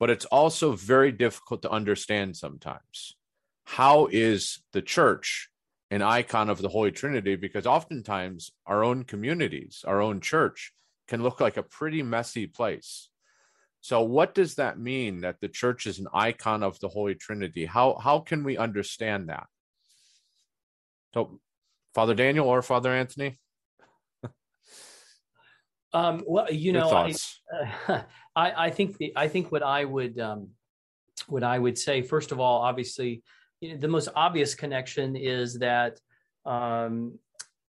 but it's also very difficult to understand sometimes. How is the church an icon of the Holy Trinity because oftentimes our own communities, our own church can look like a pretty messy place. So what does that mean that the church is an icon of the Holy Trinity? How how can we understand that? So Father Daniel or Father Anthony? um, well, you know, I, uh, I, I think the I think what I would um, what I would say first of all, obviously, the most obvious connection is that um,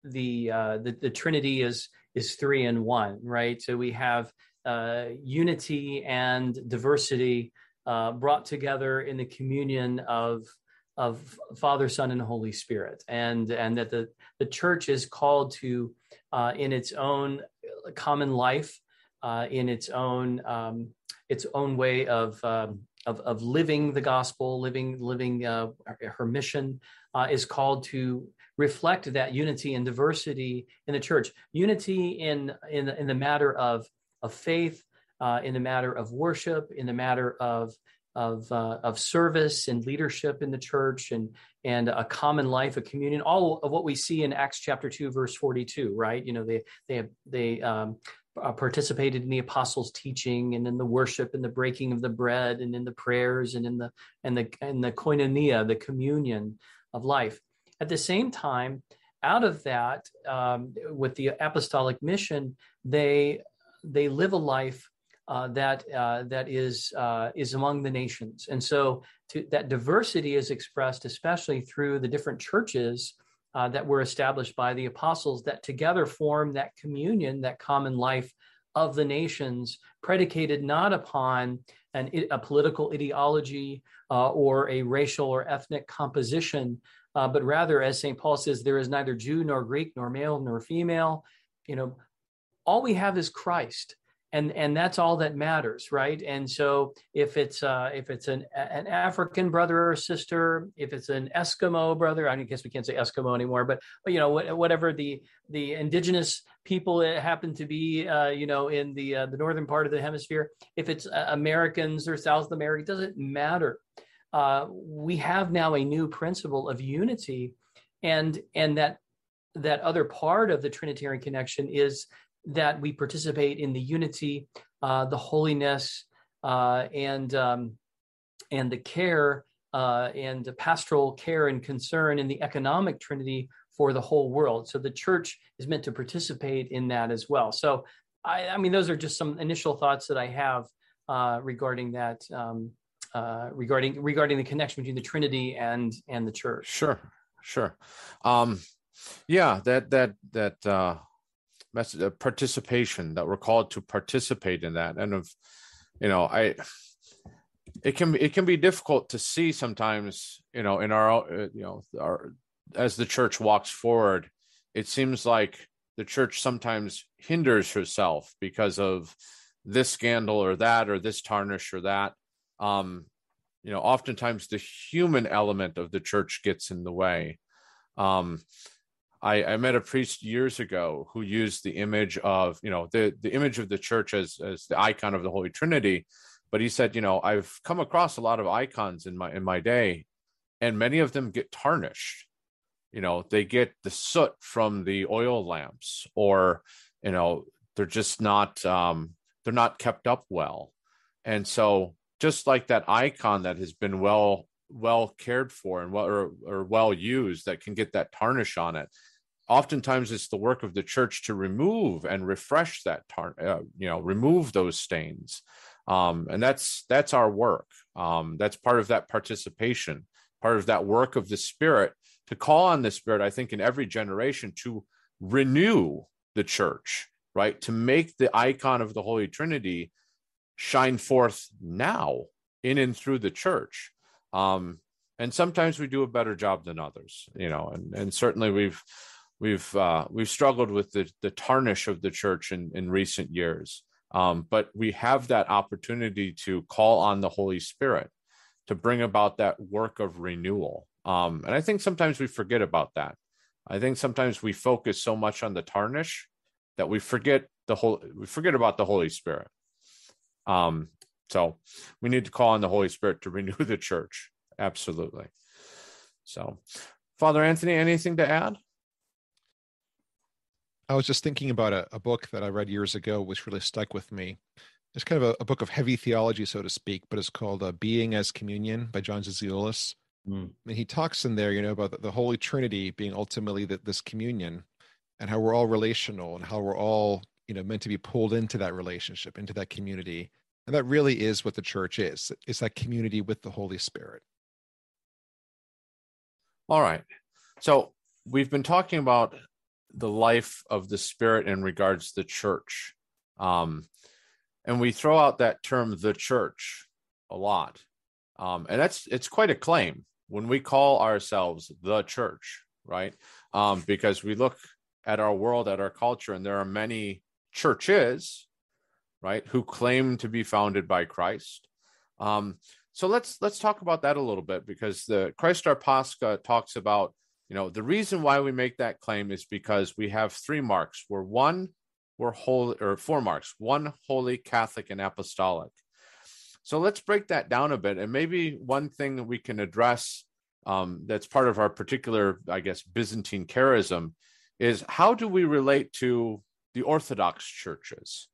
the, uh, the the Trinity is is three in one, right? So we have uh, unity and diversity uh, brought together in the communion of of Father, Son, and Holy Spirit, and and that the the church is called to uh, in its own common life, uh, in its own um, its own way of um, of, of living the gospel, living living uh, her mission uh, is called to reflect that unity and diversity in the church. Unity in in, in the matter of of faith, uh, in the matter of worship, in the matter of of uh, of service and leadership in the church, and and a common life, a communion. All of what we see in Acts chapter two, verse forty two. Right? You know, they they they um, uh, participated in the apostles' teaching and in the worship and the breaking of the bread and in the prayers and in the and the and the koinonia, the communion of life. At the same time, out of that, um, with the apostolic mission, they they live a life uh, that uh, that is uh, is among the nations, and so to, that diversity is expressed especially through the different churches uh, that were established by the apostles that together form that communion, that common life of the nations, predicated not upon an, a political ideology uh, or a racial or ethnic composition, uh, but rather, as St. Paul says, there is neither Jew nor Greek, nor male nor female. You know, all we have is Christ. And and that's all that matters right? And so if it's uh if it's an an african brother or sister if it's an eskimo brother i guess we can't say eskimo anymore but, but you know whatever the the indigenous people happen to be uh you know in the uh, the northern part of the hemisphere if it's uh, americans or south america doesn't matter. Uh we have now a new principle of unity and and that that other part of the trinitarian connection is that we participate in the unity, uh, the holiness, uh, and um, and the care uh, and the pastoral care and concern in the economic trinity for the whole world. So the church is meant to participate in that as well. So I, I mean, those are just some initial thoughts that I have uh, regarding that. Um, uh, regarding regarding the connection between the Trinity and and the church. Sure, sure. Um, yeah, that that that uh, message of participation that we're called to participate in that. And of you know i it can it can be difficult to see sometimes you know in our uh, you know our as the church walks forward it seems like the church sometimes hinders herself because of this scandal or that or this tarnish or that. Um you know oftentimes the human element of the church gets in the way. Um I, I met a priest years ago who used the image of, you know, the, the image of the church as, as the icon of the Holy Trinity. But he said, you know, I've come across a lot of icons in my in my day, and many of them get tarnished. You know, they get the soot from the oil lamps, or you know, they're just not um, they're not kept up well. And so, just like that icon that has been well well cared for and well or, or well used that can get that tarnish on it oftentimes it's the work of the church to remove and refresh that tar- uh, you know remove those stains. Um, and that's that's our work. Um, that's part of that participation part of that work of the spirit to call on the spirit i think in every generation to renew the church right? To make the icon of the holy trinity shine forth now in and through the church. Um, and sometimes we do a better job than others you know and, and certainly we've we've uh, we've struggled with the, the tarnish of the church in, in recent years. Um, but we have that opportunity to call on the Holy Spirit to bring about that work of renewal. Um, and I think sometimes we forget about that. I think sometimes we focus so much on the tarnish that we forget the whole we forget about the Holy Spirit. Um, so we need to call on the Holy Spirit to renew the church. Absolutely. So, Father Anthony, anything to add? I was just thinking about a, a, book that I read years ago, which really stuck with me. It's kind of a, a book of heavy theology, so to speak, but it's called uh, Being as Communion by John Zizioulas. Mm. And he talks in there, you know, about the, the Holy Trinity being ultimately the, this communion and how we're all relational and how we're all, you know, meant to be pulled into that relationship, into that community. And that really is what the church is. It's that community with the Holy Spirit. All right. So we've been talking about the life of the spirit in regards to the church. Um, and we throw out that term the church a lot. Um, and that's it's quite a claim when we call ourselves the church right? Um, because we look at our world at our culture and there are many churches right who claim to be founded by christ. Um, so let's let's talk about that a little bit because the christ our pascha talks about you know, the reason why we make that claim is because we have three marks. We're one, we're holy, or four marks, one holy, Catholic, and apostolic. So let's break that down a bit. And maybe one thing that we can address um, that's part of our particular, I guess, Byzantine charism is how do we relate to the Orthodox churches?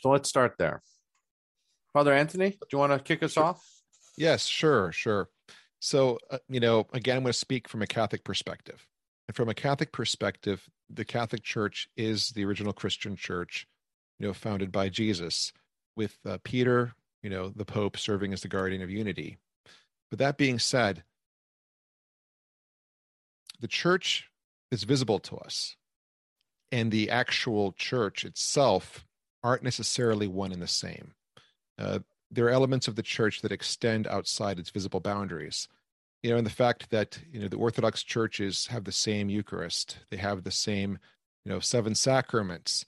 So let's start there. Father Anthony, do you want to kick us off? Yes, sure, sure. So, uh, you know, again, I'm going to speak from a Catholic perspective. And from a Catholic perspective, the Catholic Church is the original Christian church, you know, founded by Jesus, with uh, Peter, you know, the Pope serving as the guardian of unity. But that being said, the church is visible to us, and the actual church itself aren't necessarily one and the same. Uh, there are elements of the church that extend outside its visible boundaries you know and the fact that you know the orthodox churches have the same eucharist they have the same you know seven sacraments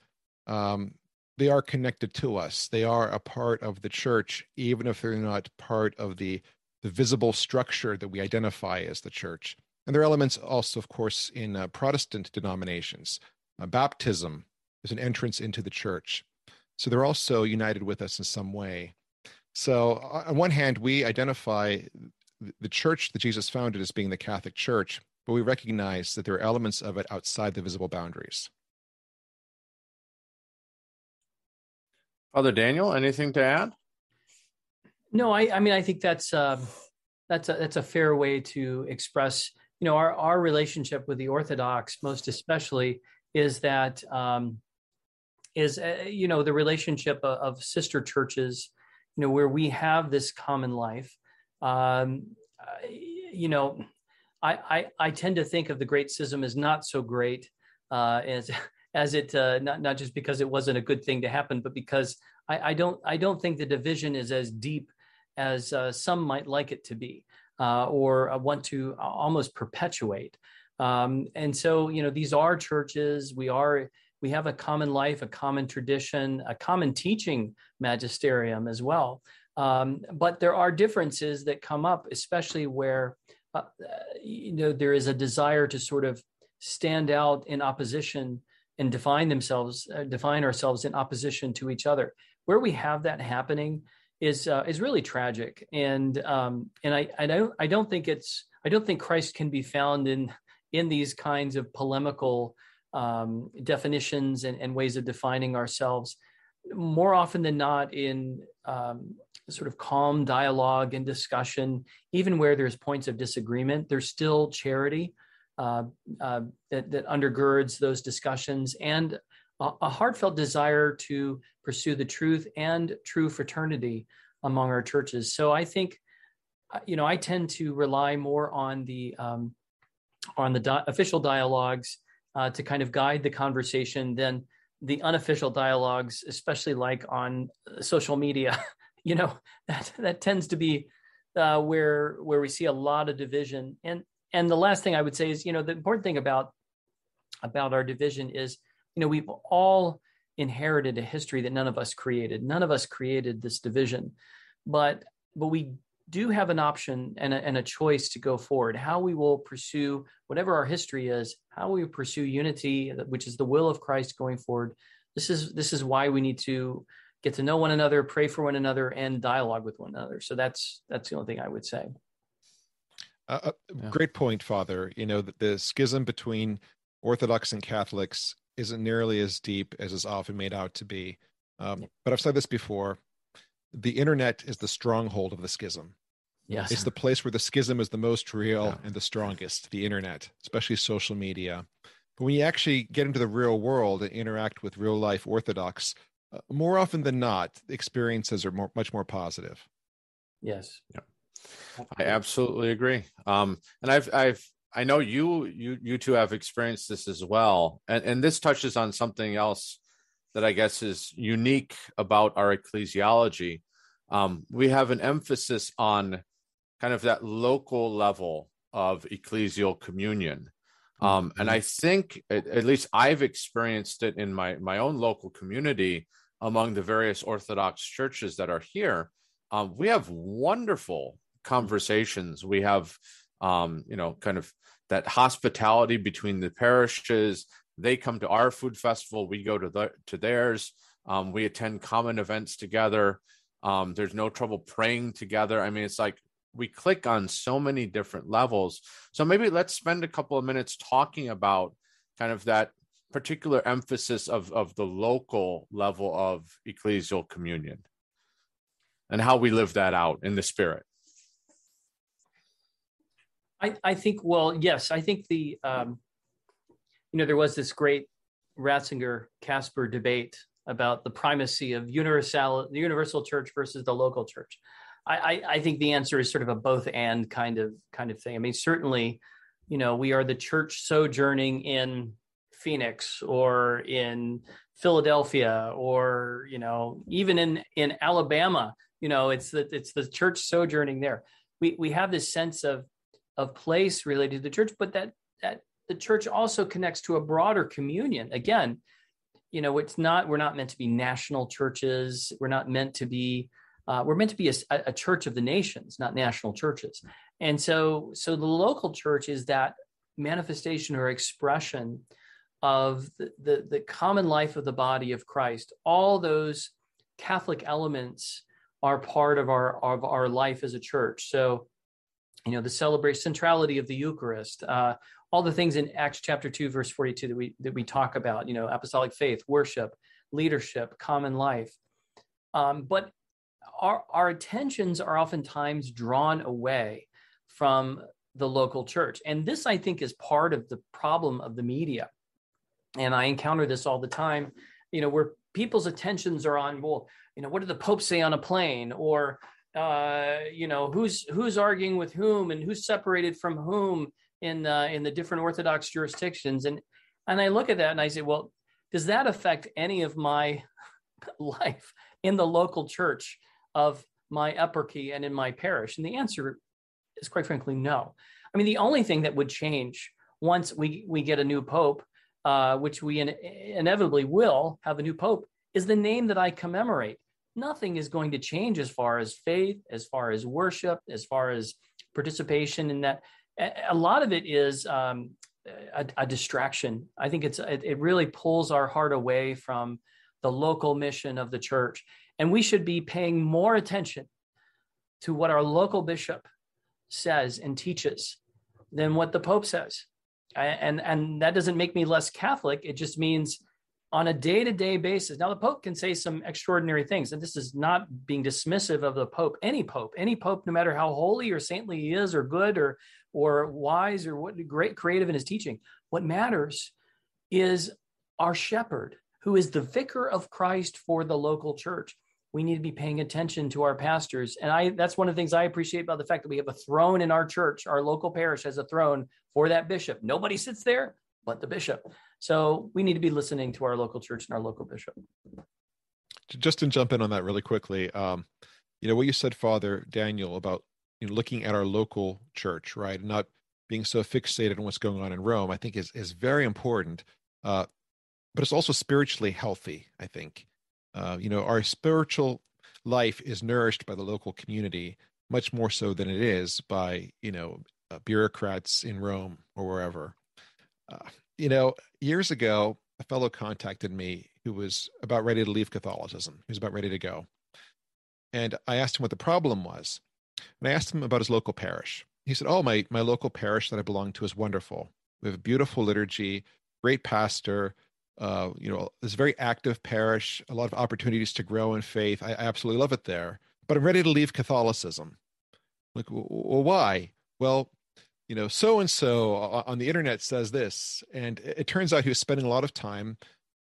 um, they are connected to us. They are a part of the church, even if they're not part of the, the visible structure that we identify as the church. And there are elements also, of course, in uh, Protestant denominations. Uh, baptism is an entrance into the church. So they're also united with us in some way. So, on one hand, we identify the church that Jesus founded as being the Catholic Church, but we recognize that there are elements of it outside the visible boundaries. Father Daniel, anything to add? No, I, I mean, I think that's uh, that's a, that's a fair way to express, you know, our our relationship with the Orthodox, most especially, is that um, is uh, you know the relationship of, of, sister churches, you know, where we have this common life. Um, you know, I, I I tend to think of the Great Schism as not so great uh, as as it uh, not not just because it wasn't a good thing to happen, but because I, I don't I don't think the division is as deep as uh, some might like it to be, uh, or uh, want to almost perpetuate. Um, and so you know these are churches. We are we have a common life, a common tradition, a common teaching magisterium as well. Um, but there are differences that come up, especially where uh, you know there is a desire to sort of stand out in opposition and define themselves, uh, define ourselves in opposition to each other. Where we have that happening is uh, is really tragic, and um, and I I don't I don't think it's I don't think Christ can be found in in these kinds of polemical um, definitions and, and, ways of defining ourselves. More often than not, in um, sort of calm dialogue and discussion, even where there's points of disagreement, there's still charity uh, uh, that, that, undergirds those discussions and a, a, heartfelt desire to pursue the truth and true fraternity among our churches. So I think, uh, you know, I tend to rely more on the um, on the di- official dialogues uh, to kind of guide the conversation than the unofficial dialogues, especially like on social media. you know, that that tends to be uh, where where we see a lot of division and and the last thing I would say is, you know, the important thing about about our division is, you know, we've all inherited a history that none of us created. None of us created this division, but but we do have an option and a, and a choice to go forward. How we will pursue whatever our history is, how we pursue unity, which is the will of Christ going forward. This is this is why we need to get to know one another, pray for one another, and dialogue with one another. So that's that's the only thing I would say. Uh, uh, yeah. Great point, Father. You know, the, the schism between Orthodox and Catholics isn't nearly as deep as is often made out to be. Um, but I've said this before the internet is the stronghold of the schism. Yes. It's the place where the schism is the most real yeah. and the strongest, the internet, especially social media. But when you actually get into the real world and interact with real life Orthodox, uh, more often than not, experiences are more, much more positive. Yes. Yeah. I absolutely agree. Um, and I've, I've, I know you, you, you two have experienced this as well, and and this touches on something else that I guess is unique about our ecclesiology. Um, we have an emphasis on kind of that local level of ecclesial communion. Um, and mm-hmm. I think, at, at, least I've experienced it in my, my own local community among the various Orthodox churches that are here. Um, we have wonderful conversations. We have, um, you know, kind of that hospitality between the parishes. They come to our food festival. We go to the, to theirs. Um, we attend common events together. Um, there's no trouble praying together. I mean, it's like we click on so many different levels. So maybe let's spend a couple of minutes talking about kind of that particular emphasis of of the local level of ecclesial communion and how we live that out in the spirit. I, I think, well, yes, I think the, um, you know, there was this great Ratzinger Kasper debate about the primacy of universal, the universal church versus the local church. I, I, think the answer is sort of a both and kind of kind of thing. I mean, certainly, you know, we are the church sojourning in Phoenix or in Philadelphia or you know even in in Alabama. You know, it's the it's the church sojourning there. We we have this sense of of place related to the church, but that that the church also connects to a broader communion. Again, you know, it's not. We're not meant to be national churches. We're not meant to be. Uh, we're meant to be a, a church of the nations, not national churches. And so, so the local church is that manifestation or expression of the, the, the common life of the body of Christ. All those Catholic elements are part of our of our life as a church. So, you know, the celebrate centrality of the Eucharist, uh, all the things in Acts chapter two, verse forty-two that we that we talk about. You know, apostolic faith, worship, leadership, common life. Um, but our our attentions are oftentimes drawn away from the local church, and this I think is part of the problem of the media. And I encounter this all the time. You know, where people's attentions are on well you know what did the pope say on a plane or uh, you know who's who's arguing with whom and who's separated from whom in uh, in the different orthodox jurisdictions. And and i look at that and i say well does that affect any of my life in the local church of my eparchy and in my parish? And the answer is quite frankly no. I mean the only thing that would change once we we get a new pope uh, which we in, inevitably will have a new pope is the name that i commemorate. Nothing is going to change as far as faith, as far as worship, as far as participation in that. A lot of it is um, a, a, distraction. I think it's it, it really pulls our heart away from the local mission of the church, and we should be paying more attention to what our local bishop says and teaches than what the pope says. And and that doesn't make me less Catholic. It just means on a day-to-day basis now the pope can say some extraordinary things and this is not being dismissive of the pope any pope any pope no matter how holy or saintly he is or good or or wise or what great creative in his teaching. What matters is our shepherd who is the vicar of christ for the local church. We need to be paying attention to our pastors. And i that's one of the things i appreciate about the fact that we have a throne in our church. Our local parish has a throne for that bishop. Nobody sits there but the bishop. So we need to be listening to our local church and our local bishop. Just to jump in on that really quickly, um, you know what you said, Father Daniel, about you know, looking at our local church, right, not being so fixated on what's going on in Rome, I think is is very important. Uh, but it's also spiritually healthy. I think, uh, you know, our spiritual life is nourished by the local community much more so than it is by you know uh, bureaucrats in Rome or wherever. Uh, you know, years ago, a fellow contacted me who was about ready to leave Catholicism. He was about ready to go. And I asked him what the problem was. And I asked him about his local parish. He said, Oh, my, my local parish that I belong to is wonderful. We have a beautiful liturgy, great pastor, uh, you know, this very active parish, a lot of opportunities to grow in faith. I, I absolutely love it there. But I'm ready to leave Catholicism. Like, well, why? Well, you know, so and so on the internet says this. And it turns out he was spending a lot of time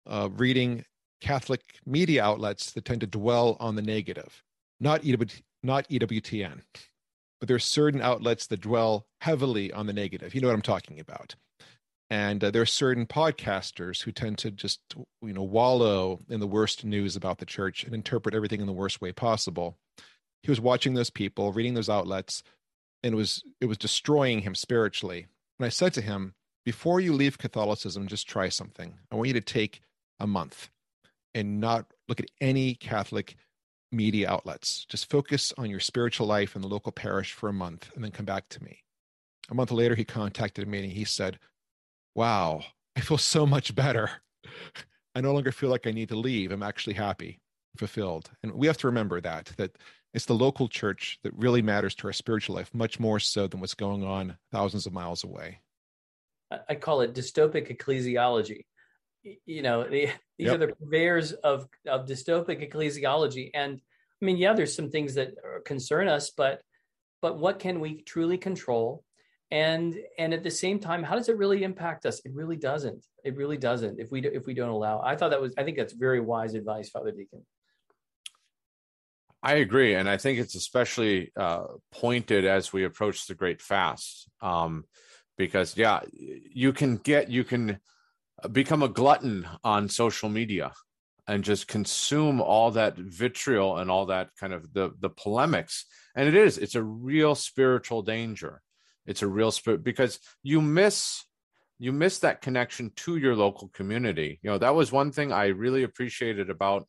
uh, reading Catholic media outlets that tend to dwell on the negative, not, not EWTN, but there are certain outlets that dwell heavily on the negative. You know what I'm talking about. And uh, there are certain podcasters who tend to just, you know, wallow in the worst news about the church and interpret everything in the worst way possible. He was watching those people, reading those outlets, and it was it was destroying him spiritually. And I said to him, before you leave Catholicism, just try something. I want you to take a month and not look at any Catholic media outlets. Just focus on your spiritual life in the local parish for a month and then come back to me. A month later, he contacted me and he said, Wow, I feel so much better. I no longer feel like I need to leave. I'm actually happy, fulfilled. And we have to remember that, that it's the local church that really matters to our spiritual life, much more so than what's going on thousands of miles away. I call it dystopic ecclesiology. You know, these yep. are the purveyors of, of dystopic ecclesiology. And I mean, yeah, there's some things that concern us, but but what can we truly control? And and at the same time, how does it really impact us? It really doesn't. It really doesn't. If we do, if we don't allow, I thought that was. I think that's very wise advice, Father Deacon. I agree, and I think it's especially uh, pointed as we approach the Great Fast, um, because yeah, you can get you can become a glutton on social media and just consume all that vitriol and all that kind of the the polemics, and it is it's a real spiritual danger. It's a real spirit because you miss you miss that connection to your local community. You know, that was one thing I really appreciated about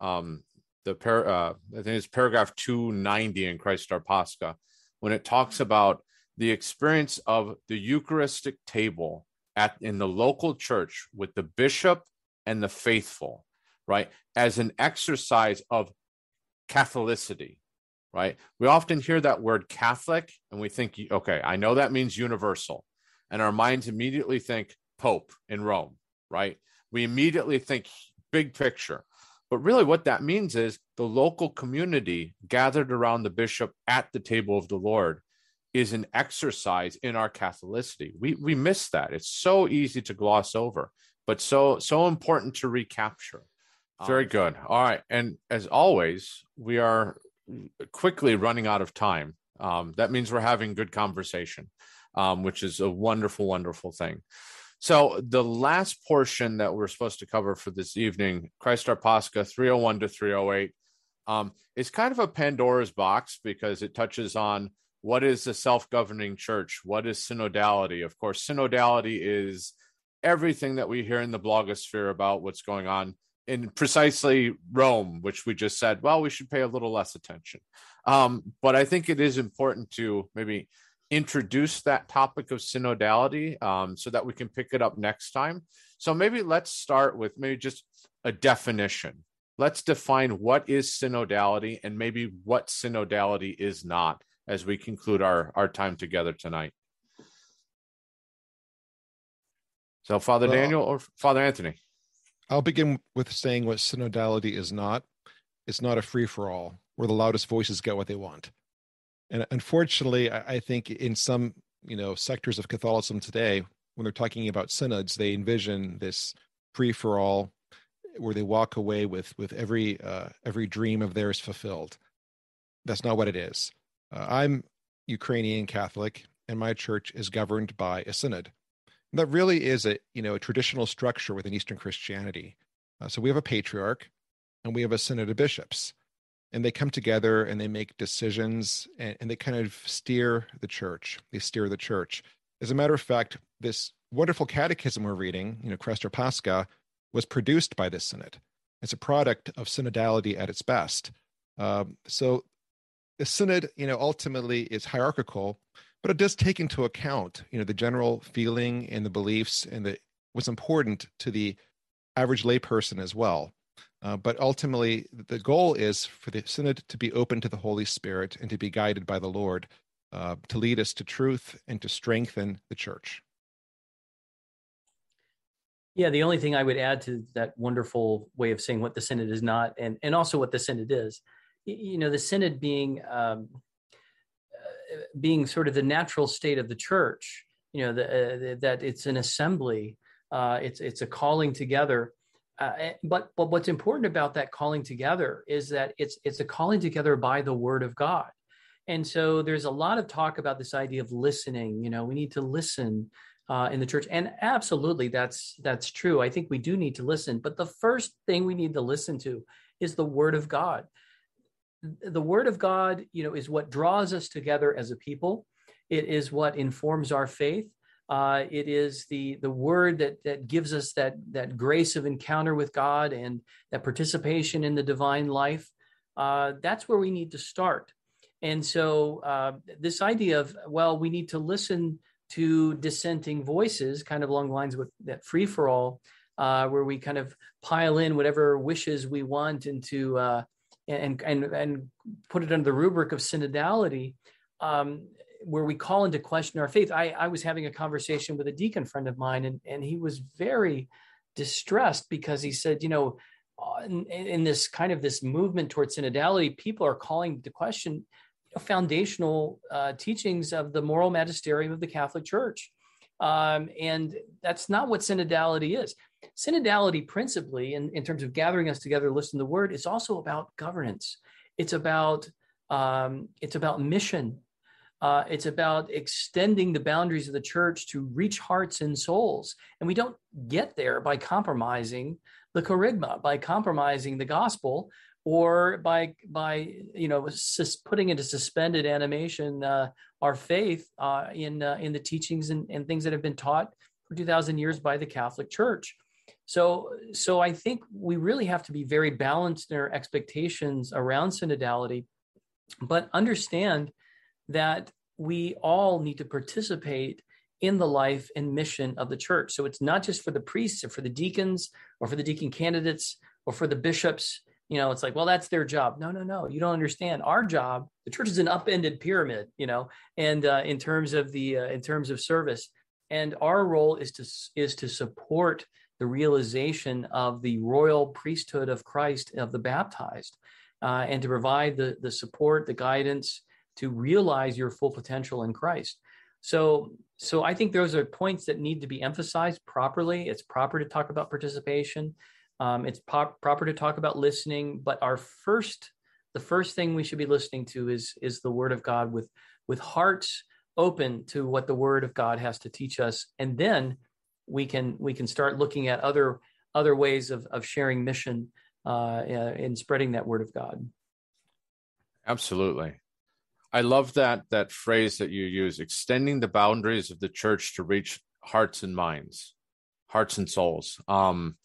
um, the par- uh, I think it's paragraph 290 in Christ Our Pascha, when it talks about the experience of the Eucharistic table at in the local church with the bishop and the faithful, right, as an exercise of Catholicity, right? We often hear that word Catholic and we think, okay, I know that means universal. And our minds immediately think Pope in Rome, right? We immediately think big picture. But really, what that means is the local community gathered around the bishop at the table of the Lord is an exercise in our Catholicity. We we miss that. It's so easy to gloss over, but so so important to recapture. Very good. All right, and as always, we are quickly running out of time. Um, that means we're having good conversation, um, which is a wonderful, wonderful thing. So the last portion that we're supposed to cover for this evening, Christ Our Pascha 301 to 308, um, is kind of a Pandora's box because it touches on what is the self-governing church, what is synodality. Of course, synodality is everything that we hear in the blogosphere about what's going on in precisely Rome, which we just said, well, we should pay a little less attention. Um, but I think it is important to maybe introduce that topic of synodality um, so that we can pick it up next time. So maybe let's start with maybe just a definition. Let's define what is synodality and maybe what synodality is not as we conclude our, our time together tonight. So, Father well, Daniel or Father Anthony? I'll begin with saying what synodality is not. It's not a free for all where the loudest voices get what they want. And unfortunately, I, I think in some you know sectors of Catholicism today, when they're talking about synods, they envision this free for all, where they walk away with with every uh, every dream of theirs fulfilled. That's not what it is. Uh, I'm Ukrainian Catholic, and my church is governed by a synod. And that really is a you know a traditional structure within Eastern Christianity. Uh, so we have a patriarch, and we have a synod of bishops and they come together and they make decisions and, and, they kind of steer the church they steer the church as a matter of fact this wonderful catechism we're reading you know Christ Our Pascha was produced by this synod it's a product of synodality at its best um, so the synod you know ultimately is hierarchical but it does take into account you know the general feeling and the beliefs and the what's important to the average layperson as well uh, but ultimately, the goal is for the synod to be open to the Holy Spirit and to be guided by the Lord uh, to lead us to truth and to strengthen the church. Yeah, the only thing I would add to that wonderful way of saying what the synod is not, and and also what the synod is, you know, the synod being um, uh, being sort of the natural state of the church. You know, the, uh, that it's an assembly, uh, it's it's a calling together uh, eh, but but what's important about that calling together is that it's it's a calling together by the word of God. And so there's a lot of talk about this idea of listening. You know, we need to listen uh, in the church, and absolutely, that's that's true. I think we do need to listen. But the first thing we need to listen to is the Word of God. The Word of God, you know, is what draws us together as a people. It is what informs our faith. Uh, it is the the word that that gives us that that grace of encounter with God and that participation in the divine life. Uh, that's where we need to start. And so uh, this idea of well, we need to listen to dissenting voices, kind of along the lines with that free for all, uh, where we kind of pile in whatever wishes we want into uh, and and and put it under the rubric of synodality. Um, where we call into question our faith. I, I was having a conversation with a deacon friend of mine, and, and he was very distressed because he said, you know, uh, in, in this kind of this movement towards synodality, people are calling to question foundational uh, teachings of the moral magisterium of the Catholic Church. Um, and that's not what synodality is. Synodality, principally, in, in terms of gathering us together to listen to the word, is also about governance. It's about um, it's about mission. Uh, it's about extending the boundaries of the church to reach hearts and souls. And we don't get there by compromising the kerygma, by compromising the gospel, or by by you know sus- putting into suspended animation uh, our faith uh, in uh, in the teachings and, and things that have been taught for 2000 years by the Catholic Church. So, so I think we really have to be very balanced in our expectations around synodality, but understand that we all need to participate in the life and mission of the church. So it's not just for the priests or for the deacons or for the deacon candidates or for the bishops. You know, it's like, well, that's their job. No, no, no. You don't understand. Our job, the church is an upended pyramid. You know, and uh, in terms of the uh, in terms of service, and our role is to is to support the realization of the royal priesthood of Christ of the baptized, uh, and to provide the the support, the guidance to realize your full potential in Christ. So, so I think those are points that need to be emphasized properly. It's proper to talk about participation. Um, it's pop, proper to talk about listening. But our first, the first thing we should be listening to is is the Word of God with with hearts open to what the Word of God has to teach us, and then we can we can start looking at other other ways of of sharing mission uh, in spreading that Word of God. Absolutely. I love that that phrase that you use, extending the boundaries of the church to reach hearts and minds, hearts and souls. Um,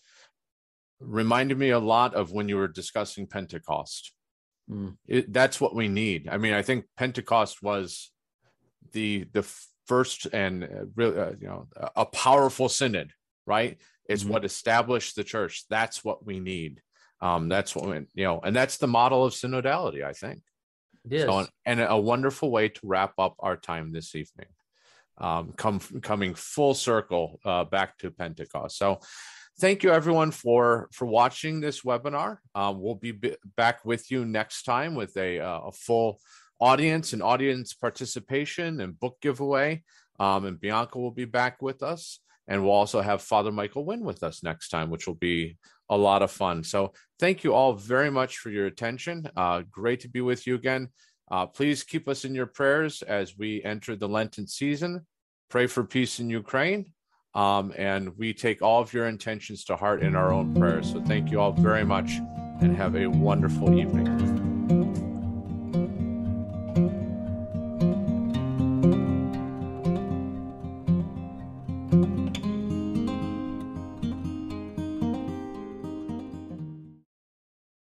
reminded me a lot of when you were discussing Pentecost. Mm. It, that's what we need. I mean, I think Pentecost was the the first and uh, really, uh, you know, a powerful synod, right? Is mm-hmm. what established the church. That's what we need. Um, that's what we, you know, and that's the model of synodality, I think. It is. So, and a wonderful way to wrap up our time this evening. Um, come coming full circle uh, back to Pentecost. So, thank you everyone for for watching this webinar. Um, we'll be b- back with you next time with a uh, a full audience and audience participation and book giveaway. Um, and Bianca will be back with us. And we'll also have Father Michael Wynn with us next time, which will be a lot of fun. So thank you all very much for your attention. Uh, great to be with you again. Uh, please keep us in your prayers as we enter the Lenten season. Pray for peace in Ukraine. Um, and we take all of your intentions to heart in our own prayers. So thank you all very much and have a wonderful evening.